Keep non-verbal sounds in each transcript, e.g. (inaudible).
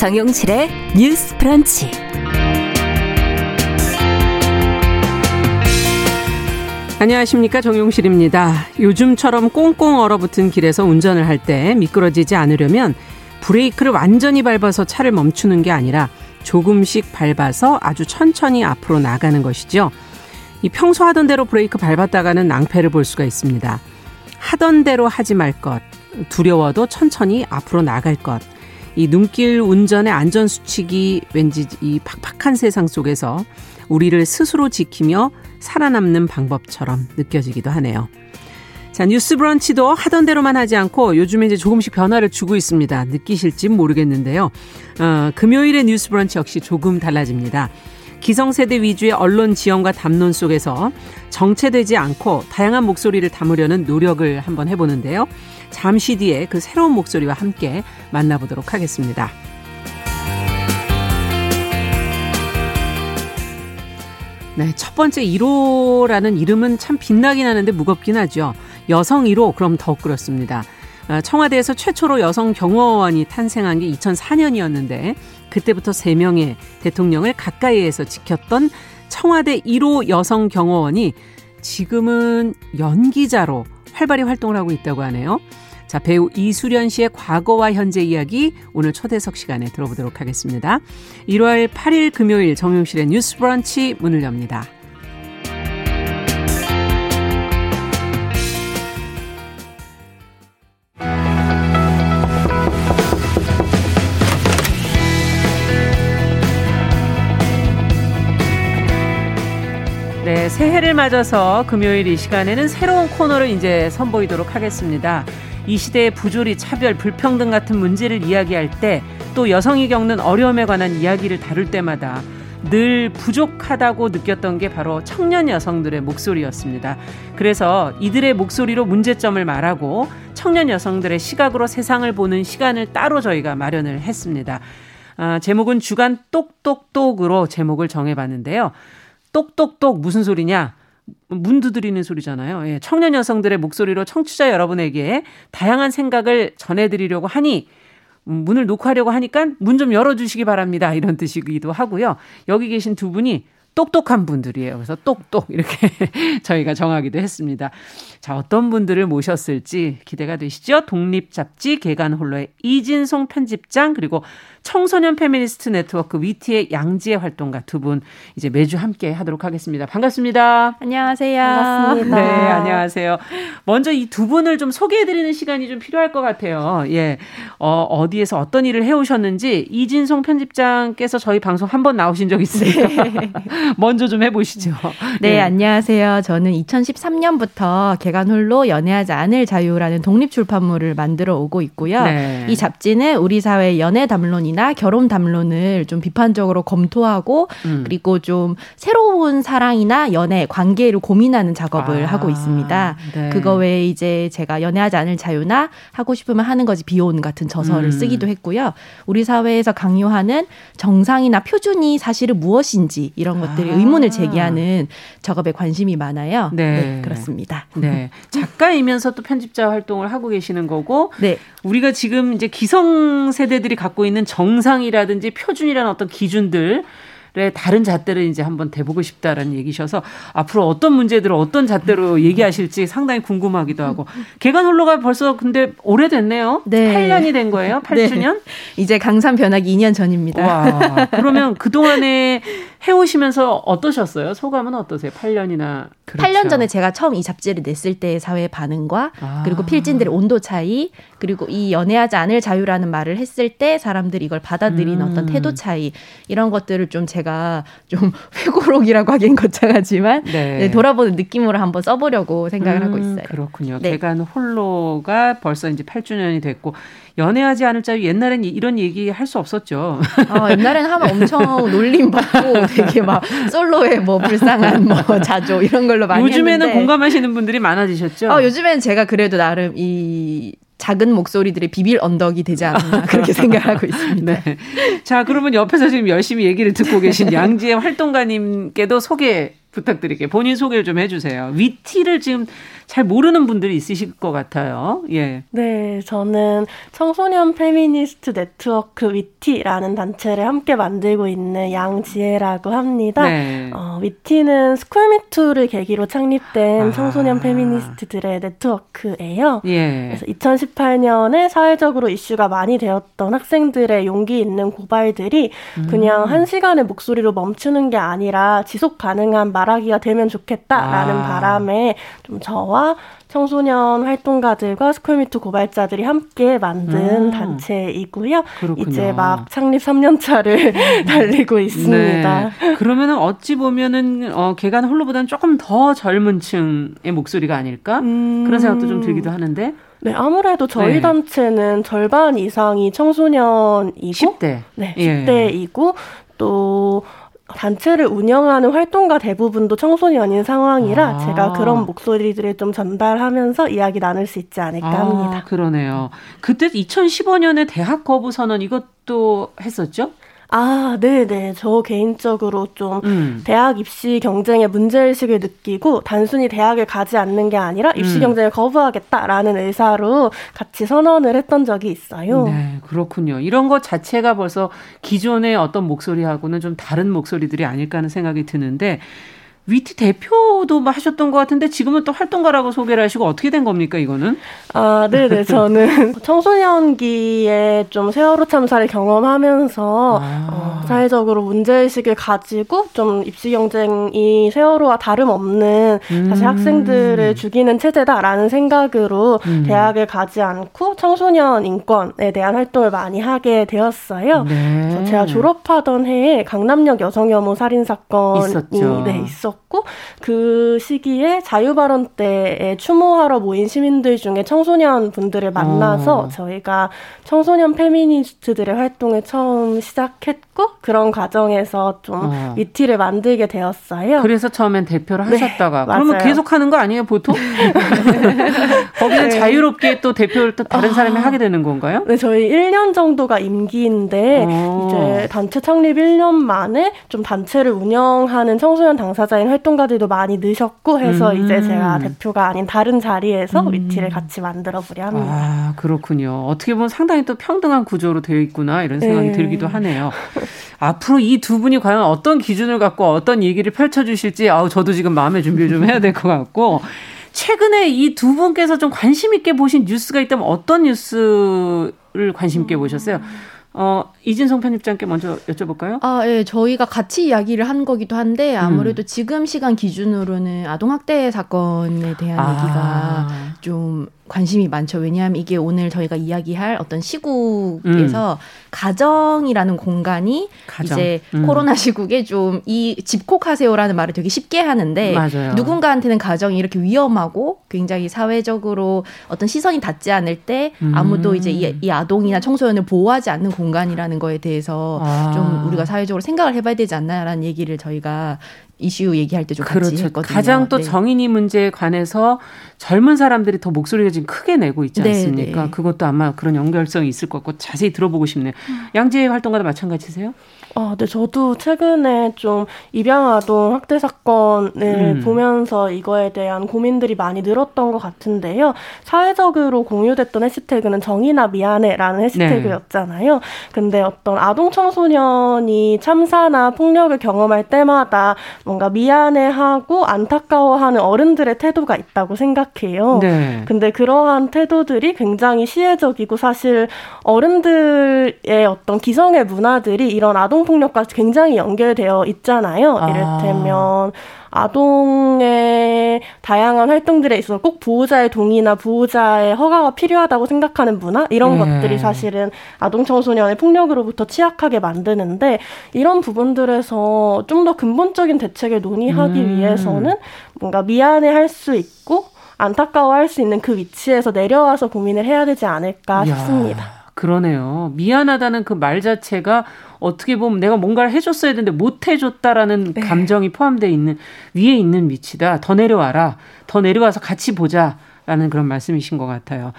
정용실의 뉴스 프런치. 안녕하십니까 정용실입니다. 요즘처럼 꽁꽁 얼어붙은 길에서 운전을 할 때 미끄러지지 않으려면 브레이크를 완전히 밟아서 차를 멈추는 게 아니라 조금씩 밟아서 아주 천천히 앞으로 나가는 것이죠. 이 평소 하던 대로 브레이크 밟았다가는 낭패를 볼 수가 있습니다. 하던 대로 하지 말 것, 두려워도 천천히 앞으로 나갈 것. 이 눈길 운전의 안전 수칙이 왠지 이 팍팍한 세상 속에서 우리를 스스로 지키며 살아남는 방법처럼 느껴지기도 하네요. 자, 뉴스 브런치도 하던 대로만 하지 않고 요즘에 이제 조금씩 변화를 주고 있습니다. 느끼실지 모르겠는데요. 어, 금요일의 뉴스 브런치 역시 조금 달라집니다. 기성세대 위주의 언론 지형과 담론 속에서 정체되지 않고 다양한 목소리를 담으려는 노력을 한번 해보는데요. 잠시 뒤에 그 새로운 목소리와 함께 만나보도록 하겠습니다. 네, 첫 번째 1호라는 이름은 참 빛나긴 하는데 무겁긴 하죠. 여성 1호 그럼 더욱 그렇습니다. 아, 청와대에서 최초로 여성 경호원이 탄생한 게 2004년이었는데 그때부터 3명의 대통령을 가까이에서 지켰던 청와대 1호 여성 경호원이 지금은 연기자로 활발히 활동을 하고 있다고 하네요. 자, 배우 이수련 씨의 과거와 현재 이야기 오늘 초대석 시간에 들어보도록 하겠습니다. 1월 8일 금요일 정용실의 뉴스 브런치 문을 엽니다. 새해를 맞아서 금요일 이 시간에는 새로운 코너를 이제 선보이도록 하겠습니다. 이 시대의 부조리, 차별, 불평등 같은 문제를 이야기할 때 또 여성이 겪는 어려움에 관한 이야기를 다룰 때마다 늘 부족하다고 느꼈던 게 바로 청년 여성들의 목소리였습니다. 그래서 이들의 목소리로 문제점을 말하고 청년 여성들의 시각으로 세상을 보는 시간을 따로 저희가 마련을 했습니다. 아, 제목은 주간 똑똑똑으로 제목을 정해봤는데요. 똑똑똑 무슨 소리냐? 문 두드리는 소리잖아요. 예, 청년 여성들의 목소리로 청취자 여러분에게 다양한 생각을 전해드리려고 하니 음, 문을 놓고 하려고 하니까 문 좀 열어주시기 바랍니다. 이런 뜻이기도 하고요. 여기 계신 두 분이 똑똑한 분들이에요. 그래서 똑똑 이렇게 (laughs) 저희가 정하기도 했습니다. 자, 어떤 분들을 모셨을지 기대가 되시죠? 독립 잡지 개간 홀로의 이진송 편집장 그리고 청소년 페미니스트 네트워크 위티의 양지혜 활동가 두 분 이제 매주 함께 하도록 하겠습니다. 반갑습니다. 안녕하세요. 반갑습니다. 네, (laughs) 안녕하세요. 먼저 이 두 분을 좀 소개해 드리는 시간이 좀 필요할 것 같아요. 예. 어, 어디에서 어떤 일을 해 오셨는지 이진송 편집장께서 저희 방송 한 번 나오신 적 있으니까 네. (laughs) 먼저 좀 해 보시죠. 네, 네, 안녕하세요. 저는 2013년부터 계간 홀로 연애하지 않을 자유라는 독립 출판물을 만들어 오고 있고요. 네. 이 잡지는 우리 사회 연애 담론이 담론이나 결혼 담론을 좀 비판적으로 검토하고 음. 그리고 좀 새로운 사랑이나 연애, 관계를 고민하는 작업을 아, 하고 있습니다. 네. 그거 외에 이제 제가 연애하지 않을 자유나 하고 싶으면 하는 거지 비혼 같은 저서를 음. 쓰기도 했고요. 우리 사회에서 강요하는 정상이나 표준이 사실은 무엇인지 이런 것들이 아. 의문을 제기하는 작업에 관심이 많아요. 네, 네 그렇습니다. 네. 작가이면서 또 편집자 활동을 하고 계시는 거고 네. 우리가 지금 이제 기성 세대들이 갖고 있는 정상이라든지 표준이라는 어떤 기준들 의 다른 잣대를 이제 한번 대보고 싶다라는 얘기셔서 앞으로 어떤 문제들을 어떤 잣대로 얘기하실지 상당히 궁금하기도 하고 개간 홀로가 벌써 근데 오래됐네요. 네. 8년이 된 거예요. 8주년? 네. 이제 강산 변하기 2년 전입니다. 와. 그러면 그 동안에 (laughs) 해오시면서 어떠셨어요? 소감은 어떠세요? 8년이나 그렇죠. 8년 전에 제가 처음 이 잡지를 냈을 때 사회의 반응과 아. 그리고 필진들의 온도 차이 그리고 이 연애하지 않을 자유라는 말을 했을 때 사람들이 이걸 받아들이는 음. 어떤 태도 차이 이런 것들을 좀 제가 좀 (laughs) 회고록이라고 하기엔 거창하지만 네. 네, 돌아보는 느낌으로 한번 써보려고 생각을 음, 하고 있어요. 그렇군요. 네. 개간 홀로가 벌써 이제 8주년이 됐고 연애하지 않을 자유 옛날엔 이런 얘기 할 수 없었죠. 어, 옛날에는 하면 엄청 놀림 받고 (laughs) 되게 막 솔로의 뭐 불쌍한 뭐 (laughs) 자조 이런 걸로 많이 요즘에는 했는데. 공감하시는 분들이 많아지셨죠. 어, 요즘에는 제가 그래도 나름 이 작은 목소리들의 비빌 언덕이 되지 않나 (laughs) 그렇게 생각하고 있습니다. 네. 자, 그러면 옆에서 지금 열심히 얘기를 듣고 계신 양지혜 활동가님께도 소개 부탁드릴게요. 본인 소개를 좀 해주세요. 위티를 지금 잘 모르는 분들이 있으실 것 같아요. 예. 네, 저는 청소년 페미니스트 네트워크 위티라는 단체를 함께 만들고 있는 양지혜라고 합니다. 네. 어, 위티는 스쿨미투를 계기로 창립된 아. 청소년 페미니스트들의 네트워크예요. 예. 그래서 2018년에 사회적으로 이슈가 많이 되었던 학생들의 용기 있는 고발들이 음. 그냥 한 시간의 목소리로 멈추는 게 아니라 지속 가능한 말하기가 되면 좋겠다라는 아. 바람에 좀 저와 청소년 활동가들과 스쿨미투 고발자들이 함께 만든 음. 단체이고요. 그렇군요. 이제 막 창립 3년 차를 (laughs) 달리고 있습니다. 네. 그러면은 어찌 보면은 어 개간 홀로보다는 조금 더 젊은 층의 목소리가 아닐까? 음. 그런 생각도 좀 들기도 하는데. 네, 아무래도 저희 네. 단체는 절반 이상이 청소년이고 10대. 네, 10대이고 예. 또 단체를 운영하는 활동가 대부분도 청소년인 상황이라 아. 제가 그런 목소리들을 좀 전달하면서 이야기 나눌 수 있지 않을까 아, 합니다. 그러네요. 그때 2015년에 대학 거부 선언 이것도 했었죠? 아, 네네. 저 개인적으로 좀 음. 대학 입시 경쟁의 문제의식을 느끼고 단순히 대학을 가지 않는 게 아니라 입시 음. 경쟁을 거부하겠다라는 의사로 같이 선언을 했던 적이 있어요. 네, 그렇군요. 이런 것 자체가 벌써 기존의 어떤 목소리하고는 좀 다른 목소리들이 아닐까 하는 생각이 드는데 위티 대표도 뭐 하셨던 것 같은데 지금은 또 활동가라고 소개를 하시고 어떻게 된 겁니까 이거는? 아, 네네 저는 (laughs) 청소년기에 좀 세월호 참사를 경험하면서 아. 어, 사회적으로 문제의식을 가지고 좀 입시 경쟁이 세월호와 다름없는 음. 사실 학생들을 죽이는 체제다라는 생각으로 음. 대학을 가지 않고 청소년 인권에 대한 활동을 많이 하게 되었어요. 네. 제가 졸업하던 해에 강남역 여성혐오 살인 사건이 있었죠. 네, 있었고 있었고 그 시기에 자유발언 때에 추모하러 모인 시민들 중에 청소년 분들을 만나서 어. 저희가 청소년 페미니스트들의 활동을 처음 시작했고 그런 과정에서 좀 어. 위티를 만들게 되었어요. 그래서 처음엔 대표를 네, 하셨다가 네, 그러면 계속 하는 거 아니에요 보통? (laughs) 거기는 네. 자유롭게 또 대표를 또 다른 사람이 아. 하게 되는 건가요? 네, 저희 1년 정도가 임기인데 어. 이제 단체 창립 1년 만에 좀 단체를 운영하는 청소년 당사자 인 활동가들도 많이 느셨고 해서 음. 이제 제가 대표가 아닌 다른 자리에서 음. 위티를 같이 만들어 보려 합니다. 아, 그렇군요. 어떻게 보면 상당히 또 평등한 구조로 되어 있구나 이런 생각이 네. 들기도 하네요. 앞으로 이 두 분이 과연 어떤 기준을 갖고 어떤 얘기를 펼쳐 주실지 아우 저도 지금 마음의 준비를 좀 해야 될 것 같고 최근에 이 두 분께서 좀 관심 있게 보신 뉴스가 있다면 어떤 뉴스를 관심 있게 보셨어요? 어, 이진성 편집장께 먼저 여쭤볼까요? 아, 예. 저희가 같이 이야기를 한 거기도 한데 아무래도 음. 지금 시간 기준으로는 아동학대 사건에 대한 아. 얘기가 좀 관심이 많죠. 왜냐하면 이게 오늘 저희가 이야기할 어떤 시국에서 음. 가정이라는 공간이 가정. 이제 음. 코로나 시국에 좀 이 집콕하세요라는 말을 되게 쉽게 하는데 맞아요. 누군가한테는 가정이 이렇게 위험하고 굉장히 사회적으로 어떤 시선이 닿지 않을 때 음. 아무도 이제 이, 이, 아동이나 청소년을 보호하지 않는 공간이라는 거에 대해서 아. 좀 우리가 사회적으로 생각을 해봐야 되지 않나라는 얘기를 저희가 이슈 얘기할 때좀 같이 그렇죠. 했거든요. 가장 또 네. 정인이 문제에 관해서 젊은 사람들이 더 목소리를 지금 크게 내고 있지 네, 않습니까? 네, 네. 그것도 아마 그런 연결성이 있을 것 같고 자세히 들어보고 싶네요. 음. 양재 활동가도 마찬가지세요? 아, 네, 저도 최근에 좀 입양아동 학대 사건을 음. 보면서 이거에 대한 고민들이 많이 늘었던 것 같은데요. 사회적으로 공유됐던 해시태그는 정의나 미안해라는 해시태그였잖아요. 네. 근데 어떤 아동 청소년이 참사나 폭력을 경험할 때마다 뭔가 미안해하고 안타까워하는 어른들의 태도가 있다고 생각해요. 네. 근데 그러한 태도들이 굉장히 시혜적이고 사실 어른들의 어떤 기성의 문화들이 이런 아동 아동폭력과 굉장히 연결되어 있잖아요. 아. 이를테면 아동의 다양한 활동들에 있어서 꼭 보호자의 동의나 보호자의 허가가 필요하다고 생각하는 문화 이런 네. 것들이 사실은 아동 청소년의 폭력으로부터 취약하게 만드는데 이런 부분들에서 좀 더 근본적인 대책을 논의하기 음. 위해서는 뭔가 미안해 할 수 있고 안타까워할 수 있는 그 위치에서 내려와서 고민을 해야 되지 않을까 야. 싶습니다. 그러네요. 미안하다는 그 말 자체가 어떻게 보면 내가 뭔가를 해줬어야 되는데 못 해줬다라는 네. 감정이 포함되어 있는 위에 있는 위치다. 더 내려와라. 더 내려와서 같이 보자. 라는 그런 말씀이신 것 같아요.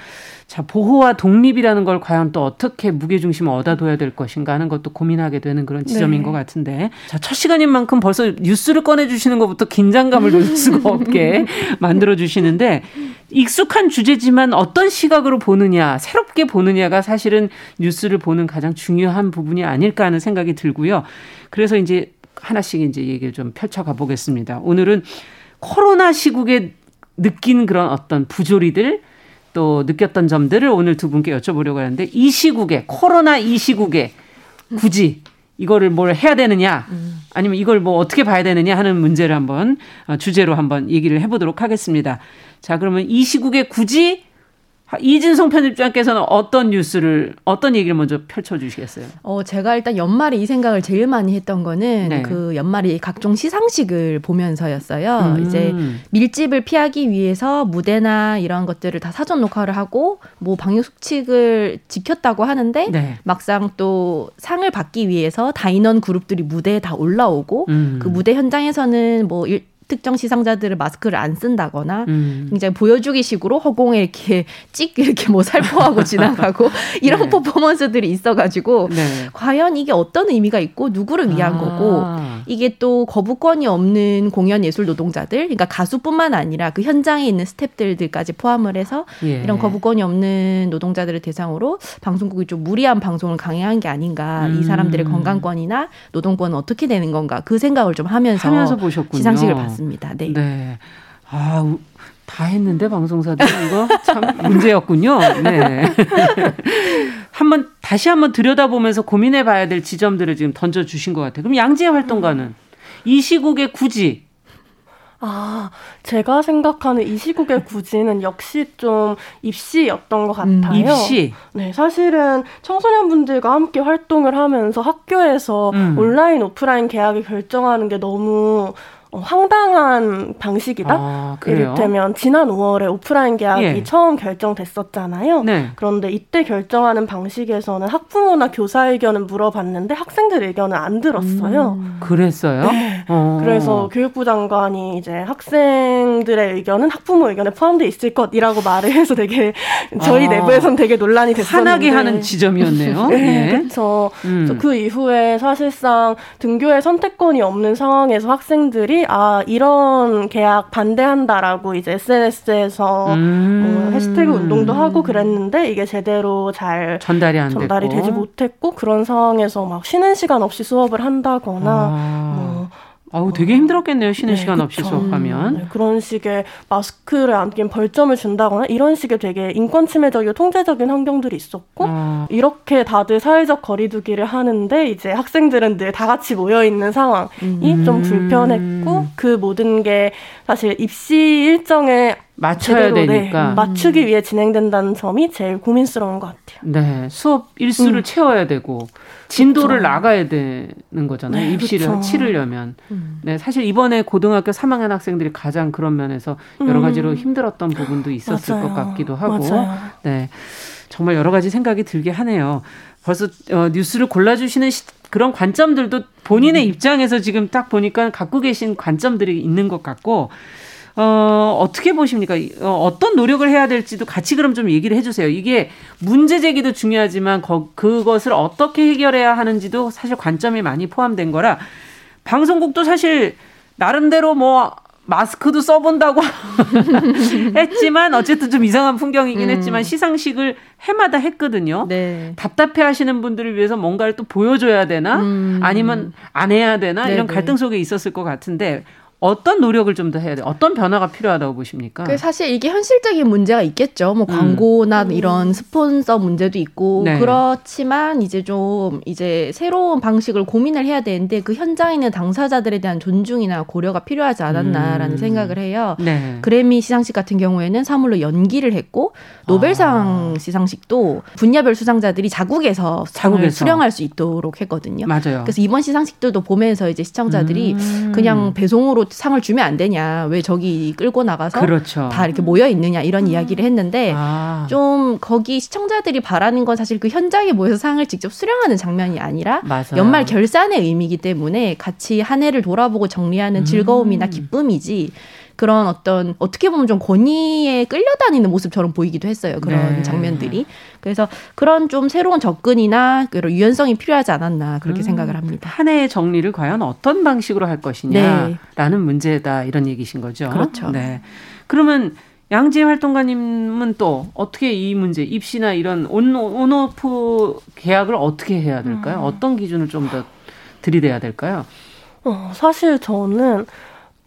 자, 보호와 독립이라는 걸 과연 또 어떻게 무게중심을 얻어둬야 될 것인가 하는 것도 고민하게 되는 그런 지점인 네. 것 같은데. 자, 첫 시간인 만큼 벌써 뉴스를 꺼내주시는 것부터 긴장감을 놓을 수가 없게 (laughs) 만들어주시는데, 익숙한 주제지만 어떤 시각으로 보느냐, 새롭게 보느냐가 사실은 뉴스를 보는 가장 중요한 부분이 아닐까 하는 생각이 들고요. 그래서 이제 하나씩 이제 얘기를 좀 펼쳐가 보겠습니다. 오늘은 코로나 시국에 느낀 그런 어떤 부조리들 또 느꼈던 점들을 오늘 두 분께 여쭤보려고 하는데 이 시국에 코로나 이 시국에 굳이 이거를 뭘 해야 되느냐 아니면 이걸 뭐 어떻게 봐야 되느냐 하는 문제를 한번 어, 주제로 한번 얘기를 해보도록 하겠습니다. 자 그러면 이 시국에 굳이 이진성 편집장께서는 어떤 뉴스를 어떤 얘기를 먼저 펼쳐주시겠어요? 어 제가 일단 연말에 이 생각을 제일 많이 했던 거는 네. 그 연말에 각종 시상식을 보면서였어요. 음. 이제 밀집을 피하기 위해서 무대나 이런 것들을 다 사전 녹화를 하고 뭐 방역 수칙을 지켰다고 하는데 네. 막상 또 상을 받기 위해서 다인원 그룹들이 무대에 다 올라오고 음. 그 무대 현장에서는 뭐 일, 특정 시상자들을 마스크를 안 쓴다거나 음. 굉장히 보여주기식으로 허공에 이렇게 찍 이렇게 뭐 살포하고 지나가고 (laughs) 이런 네. 퍼포먼스들이 있어가지고 네. 과연 이게 어떤 의미가 있고 누구를 위한 아. 거고 이게 또 거부권이 없는 공연 예술 노동자들 그러니까 가수뿐만 아니라 그 현장에 있는 스탭들까지 포함을 해서 예. 이런 거부권이 없는 노동자들을 대상으로 방송국이 좀 무리한 방송을 강행한 게 아닌가 음. 이 사람들의 건강권이나 노동권은 어떻게 되는 건가 그 생각을 좀 하면서, 하면서 시상식을 봤습니다. 네. 네. 아, 다 했는데 방송사들 이거 참 문제였군요. 네. (laughs) 한번 다시 한번 들여다보면서 고민해 봐야 될 지점들을 지금 던져 주신 것 같아요. 그럼 양지혜 활동가는 이 시국에 굳이 아, 제가 생각하는 이 시국의 구지는 역시 좀 입시였던 것 음, 같아요. 음, 입시? 네, 사실은 청소년분들과 함께 활동을 하면서 학교에서 음. 온라인, 오프라인 계약을 결정하는 게 너무 어, 황당한 방식이다. 아, 이를테면 지난 5월에 오프라인 계약이 예. 처음 결정됐었잖아요. 네. 그런데 이때 결정하는 방식에서는 학부모나 교사 의견을 물어봤는데 학생들 의견을 안 들었어요. 음, 그랬어요? 네. 어. 그래서 교육부 장관이 이제 학생들의 의견은 학부모 의견에 포함되어 있을 것이라고 말을 해서 되게 저희 아, 내부에선 되게 논란이 됐었는데 화나게 하는 지점이었네요. (laughs) 네, 예. 그렇죠. 음. 그 이후에 사실상 등교의 선택권이 없는 상황에서 학생들이 아 이런 계약 반대한다라고 이제 SNS에서 음. 뭐 해시태그 운동도 하고 그랬는데 이게 제대로 잘 전달이 안 전달이 됐고. 되지 못했고 그런 상황에서 막 쉬는 시간 없이 수업을 한다거나 아. 뭐 아우 되게 힘들었겠네요 쉬는 네, 시간 없이 수업하면 네, 그런 식의 마스크를 안 끼면 벌점을 준다거나 이런 식의 되게 인권 침해적이고 통제적인 환경들이 있었고 어. 이렇게 다들 사회적 거리두기를 하는데 이제 학생들은 늘 다 같이 모여 있는 상황이 음. 좀 불편했고 그 모든 게 사실 입시 일정에 맞춰야 되니까 네, 맞추기 위해 진행된다는 점이 제일 고민스러운 것 같아요. 네, 수업 일수를 음. 채워야 되고 진도를 그쵸. 나가야 되는 거잖아요. 네, 입시를 그쵸. 치르려면. 음. 네, 사실 이번에 고등학교 3학년 학생들이 가장 그런 면에서 여러 음. 가지로 힘들었던 부분도 있었을 맞아요. 것 같기도 하고. 맞아요. 네. 정말 여러 가지 생각이 들게 하네요. 벌써 어, 뉴스를 골라주시는 시, 그런 관점들도 본인의 음. 입장에서 지금 딱 보니까 갖고 계신 관점들이 있는 것 같고 어, 어떻게 보십니까? 어, 어떤 노력을 해야 될지도 같이 그럼 좀 얘기를 해주세요. 이게 문제 제기도 중요하지만 거, 그것을 어떻게 해결해야 하는지도 사실 관점이 많이 포함된 거라 방송국도 사실 나름대로 뭐 마스크도 써본다고 (laughs) 했지만 어쨌든 좀 이상한 풍경이긴 음. 했지만 시상식을 해마다 했거든요. 네. 답답해 하시는 분들을 위해서 뭔가를 또 보여줘야 되나 음. 아니면 안 해야 되나 네네. 이런 갈등 속에 있었을 것 같은데 어떤 노력을 좀 더 해야 돼? 어떤 변화가 필요하다고 보십니까? 그 사실 이게 현실적인 문제가 있겠죠. 뭐 음. 광고나 음. 이런 스폰서 문제도 있고 네. 그렇지만 이제 좀 이제 새로운 방식을 고민을 해야 되는데 그 현장에 있는 당사자들에 대한 존중이나 고려가 필요하지 않았나라는 음. 생각을 해요. 네. 그래미 시상식 같은 경우에는 사물로 연기를 했고 노벨상 아. 시상식도 분야별 수상자들이 자국에서 자국에서 수령할 수 있도록 했거든요. 맞아요. 그래서 이번 시상식들도 보면서 이제 시청자들이 음. 그냥 배송으로 상을 주면 안 되냐. 왜 저기 끌고 나가서 그렇죠. 다 이렇게 모여 있느냐 이런 음. 이야기를 했는데 아. 좀 거기 시청자들이 바라는 건 사실 그 현장에 모여서 상을 직접 수령하는 장면이 아니라 맞아요. 연말 결산의 의미이기 때문에 같이 한 해를 돌아보고 정리하는 음. 즐거움이나 기쁨이지 그런 어떤 어떻게 보면 좀 권위에 끌려다니는 모습처럼 보이기도 했어요. 그런 네. 장면들이. 그래서 그런 좀 새로운 접근이나 그런 유연성이 필요하지 않았나 그렇게 음, 생각을 합니다. 한 해의 정리를 과연 어떤 방식으로 할 것이냐라는 네. 문제다 이런 얘기신 거죠. 그렇죠. 네. 그러면 양지혜 활동가님은 또 어떻게 이 문제 입시나 이런 온, 온오프 계약을 어떻게 해야 될까요? 음. 어떤 기준을 좀 더 들이대야 될까요? 어, 사실 저는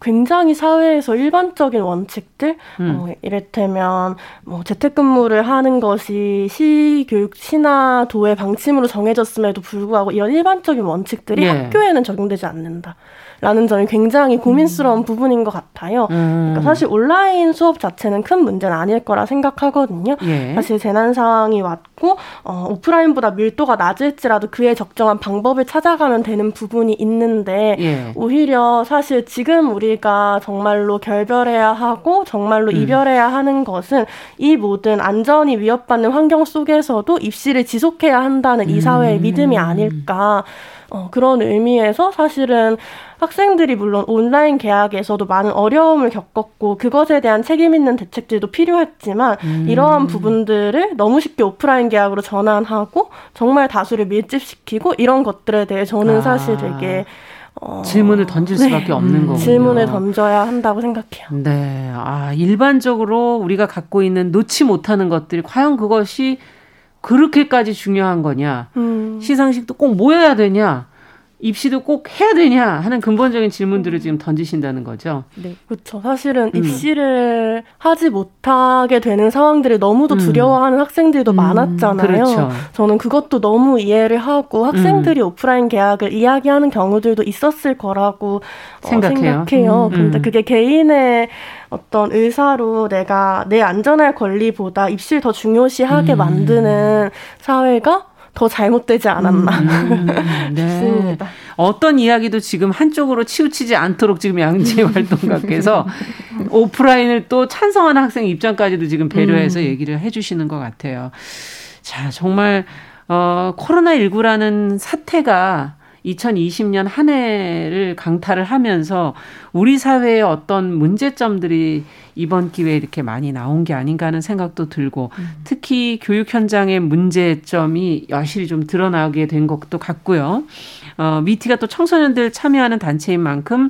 굉장히 사회에서 일반적인 원칙들, 음. 어, 이를테면 뭐 재택근무를 하는 것이 시교육 시나 도의 방침으로 정해졌음에도 불구하고 이런 일반적인 원칙들이 예. 학교에는 적용되지 않는다. 라는 점이 굉장히 고민스러운 음. 부분인 것 같아요. 음. 그러니까 사실 온라인 수업 자체는 큰 문제는 아닐 거라 생각하거든요. 예. 사실 재난 상황이 왔고 어, 오프라인보다 밀도가 낮을지라도 그에 적정한 방법을 찾아가면 되는 부분이 있는데 예. 오히려 사실 지금 우리가 정말로 결별해야 하고 정말로 음. 이별해야 하는 것은 이 모든 안전이 위협받는 환경 속에서도 입시를 지속해야 한다는 이 사회의 음. 믿음이 아닐까. 어, 그런 의미에서 사실은 학생들이 물론 온라인 계약에서도 많은 어려움을 겪었고 그것에 대한 책임 있는 대책들도 필요했지만 음. 이러한 부분들을 너무 쉽게 오프라인 계약으로 전환하고 정말 다수를 밀집시키고 이런 것들에 대해 저는 아. 사실 되게 어... 질문을 던질 수밖에 네. 없는 음, 거군요. 질문을 던져야 한다고 생각해요. 네. 아, 일반적으로 우리가 갖고 있는 놓지 못하는 것들이 과연 그것이 그렇게까지 중요한 거냐? 음. 시상식도 꼭 모여야 되냐? 입시도 꼭 해야 되냐 하는 근본적인 질문들을 지금 던지신다는 거죠. 네, 그렇죠. 사실은 음. 입시를 하지 못하게 되는 상황들을 너무도 음. 두려워하는 학생들도 음. 많았잖아요. 그렇죠. 저는 그것도 너무 이해를 하고 학생들이 음. 오프라인 계약을 이야기하는 경우들도 있었을 거라고 생각해요. 어, 생각해요. 음. 근데 그게 개인의 어떤 의사로 내가 내 안전할 권리보다 입시를 더 중요시하게 음. 만드는 사회가 더 잘못되지 않았나 음, (laughs) 네. 싶습니다. 어떤 이야기도 지금 한쪽으로 치우치지 않도록 지금 양재 (laughs) 활동가께서 오프라인을 또 찬성하는 학생 입장까지도 지금 배려해서 음. 얘기를 해주시는 것 같아요. 자, 정말 어, 코로나19라는 사태가 2020년 한 해를 강타를 하면서 우리 사회의 어떤 문제점들이 이번 기회에 이렇게 많이 나온 게 아닌가 하는 생각도 들고 음. 특히 교육 현장의 문제점이 여실히 좀 드러나게 된 것도 같고요. 어, 미티가 또 청소년들 참여하는 단체인 만큼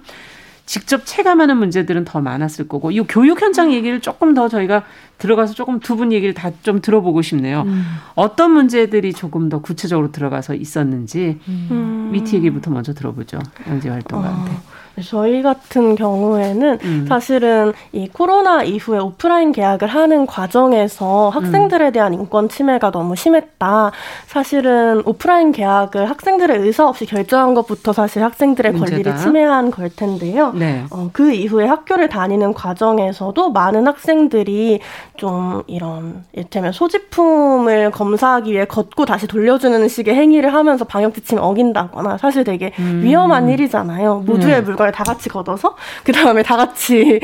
직접 체감하는 문제들은 더 많았을 거고 이 교육 현장 얘기를 조금 더 저희가 들어가서 조금 두 분 얘기를 다 좀 들어보고 싶네요. 음. 어떤 문제들이 조금 더 구체적으로 들어가서 있었는지 음. 미티 얘기부터 먼저 들어보죠. 양재 활동가한테. 어. 저희 같은 경우에는 음. 사실은 이 코로나 이후에 오프라인 계약을 하는 과정에서 학생들에 대한 인권 침해가 너무 심했다. 사실은 오프라인 계약을 학생들의 의사 없이 결정한 것부터 사실 학생들의 문제다. 권리를 침해한 걸 텐데요. 네. 어, 그 이후에 학교를 다니는 과정에서도 많은 학생들이 좀 이런 이를테면 소지품을 검사하기 위해 걷고 다시 돌려주는 식의 행위를 하면서 방역 지침 어긴다거나 사실 되게 음. 위험한 일이잖아요. 모두의 네. 물건 걸 다 같이 걷어서 그 다음에 다 같이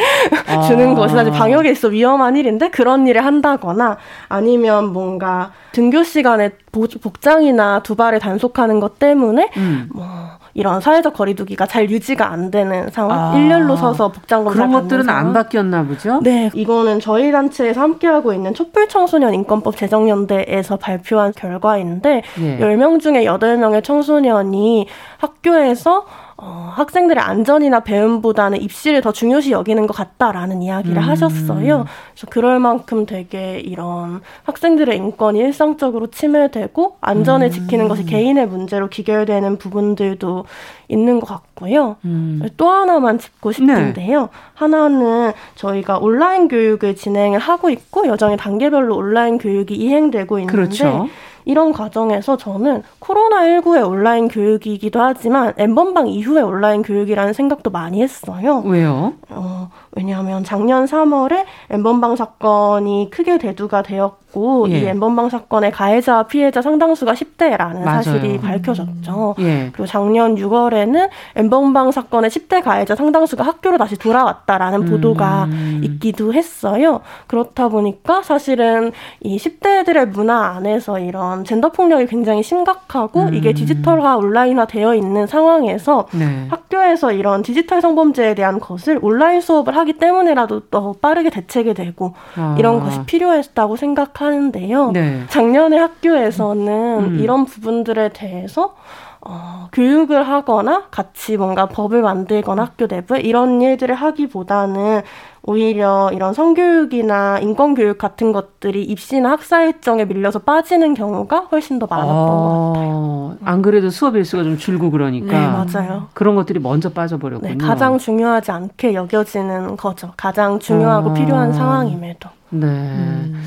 아. (laughs) 주는 것이 사실 방역에 있어 위험한 일인데 그런 일을 한다거나 아니면 뭔가 등교 시간에 복장이나 두 발을 단속하는 것 때문에 음. 뭐 이런 사회적 거리두기가 잘 유지가 안 되는 상황, 아. 일렬로 서서 복장 검사 그런 것들은 상황. 안 바뀌었나 보죠? 네, 이거는 저희 단체에서 함께하고 있는 촛불 청소년 인권법 제정연대에서 발표한 결과인데 예. 10명 중에 8명의 청소년이 학교에서 어, 학생들의 안전이나 배움보다는 입시를 더 중요시 여기는 것 같다라는 이야기를 음. 하셨어요. 그래서 그럴 만큼 되게 이런 학생들의 인권이 일상적으로 침해되고 안전을 음. 지키는 것이 개인의 문제로 기결되는 부분들도 있는 것 같고요. 음. 또 하나만 짚고 싶은데요. 네. 하나는 저희가 온라인 교육을 진행을 하고 있고 여전히 단계별로 온라인 교육이 이행되고 있는데 그렇죠. 이런 과정에서 저는 코로나19의 온라인 교육이기도 하지만 엠번방 이후의 온라인 교육이라는 생각도 많이 했어요. 왜요? 어, 왜냐하면 작년 3월에 엠번방 사건이 크게 대두가 되었고 예. 이 엠번방 사건의 가해자 피해자 상당수가 10대라는 맞아요. 사실이 밝혀졌죠. 음. 예. 그리고 작년 6월에는 엠번방 사건의 10대 가해자 상당수가 학교로 다시 돌아왔다라는 음. 보도가 있기도 했어요. 그렇다 보니까 사실은 이 10대들의 문화 안에서 이런 젠더 폭력이 굉장히 심각하고 음. 이게 디지털화 온라인화 되어 있는 상황에서 네. 학교 학교에서 이런 디지털 성범죄에 대한 것을 온라인 수업을 하기 때문에라도 더 빠르게 대책이 되고 아. 이런 것이 필요했다고 생각하는데요. 네. 작년에 학교에서는 음. 이런 부분들에 대해서 어, 교육을 하거나 같이 뭔가 법을 만들거나 학교 내부에 이런 일들을 하기보다는 오히려 이런 성교육이나 인권교육 같은 것들이 입시나 학사 일정에 밀려서 빠지는 경우가 훨씬 더 많았던 아, 것 같아요. 안 그래도 수업 일수가 좀 줄고 그러니까. 네, 맞아요. 그런 것들이 먼저 빠져버렸군요. 네, 가장 중요하지 않게 여겨지는 거죠. 가장 중요하고 아, 필요한 상황임에도. 네. 음.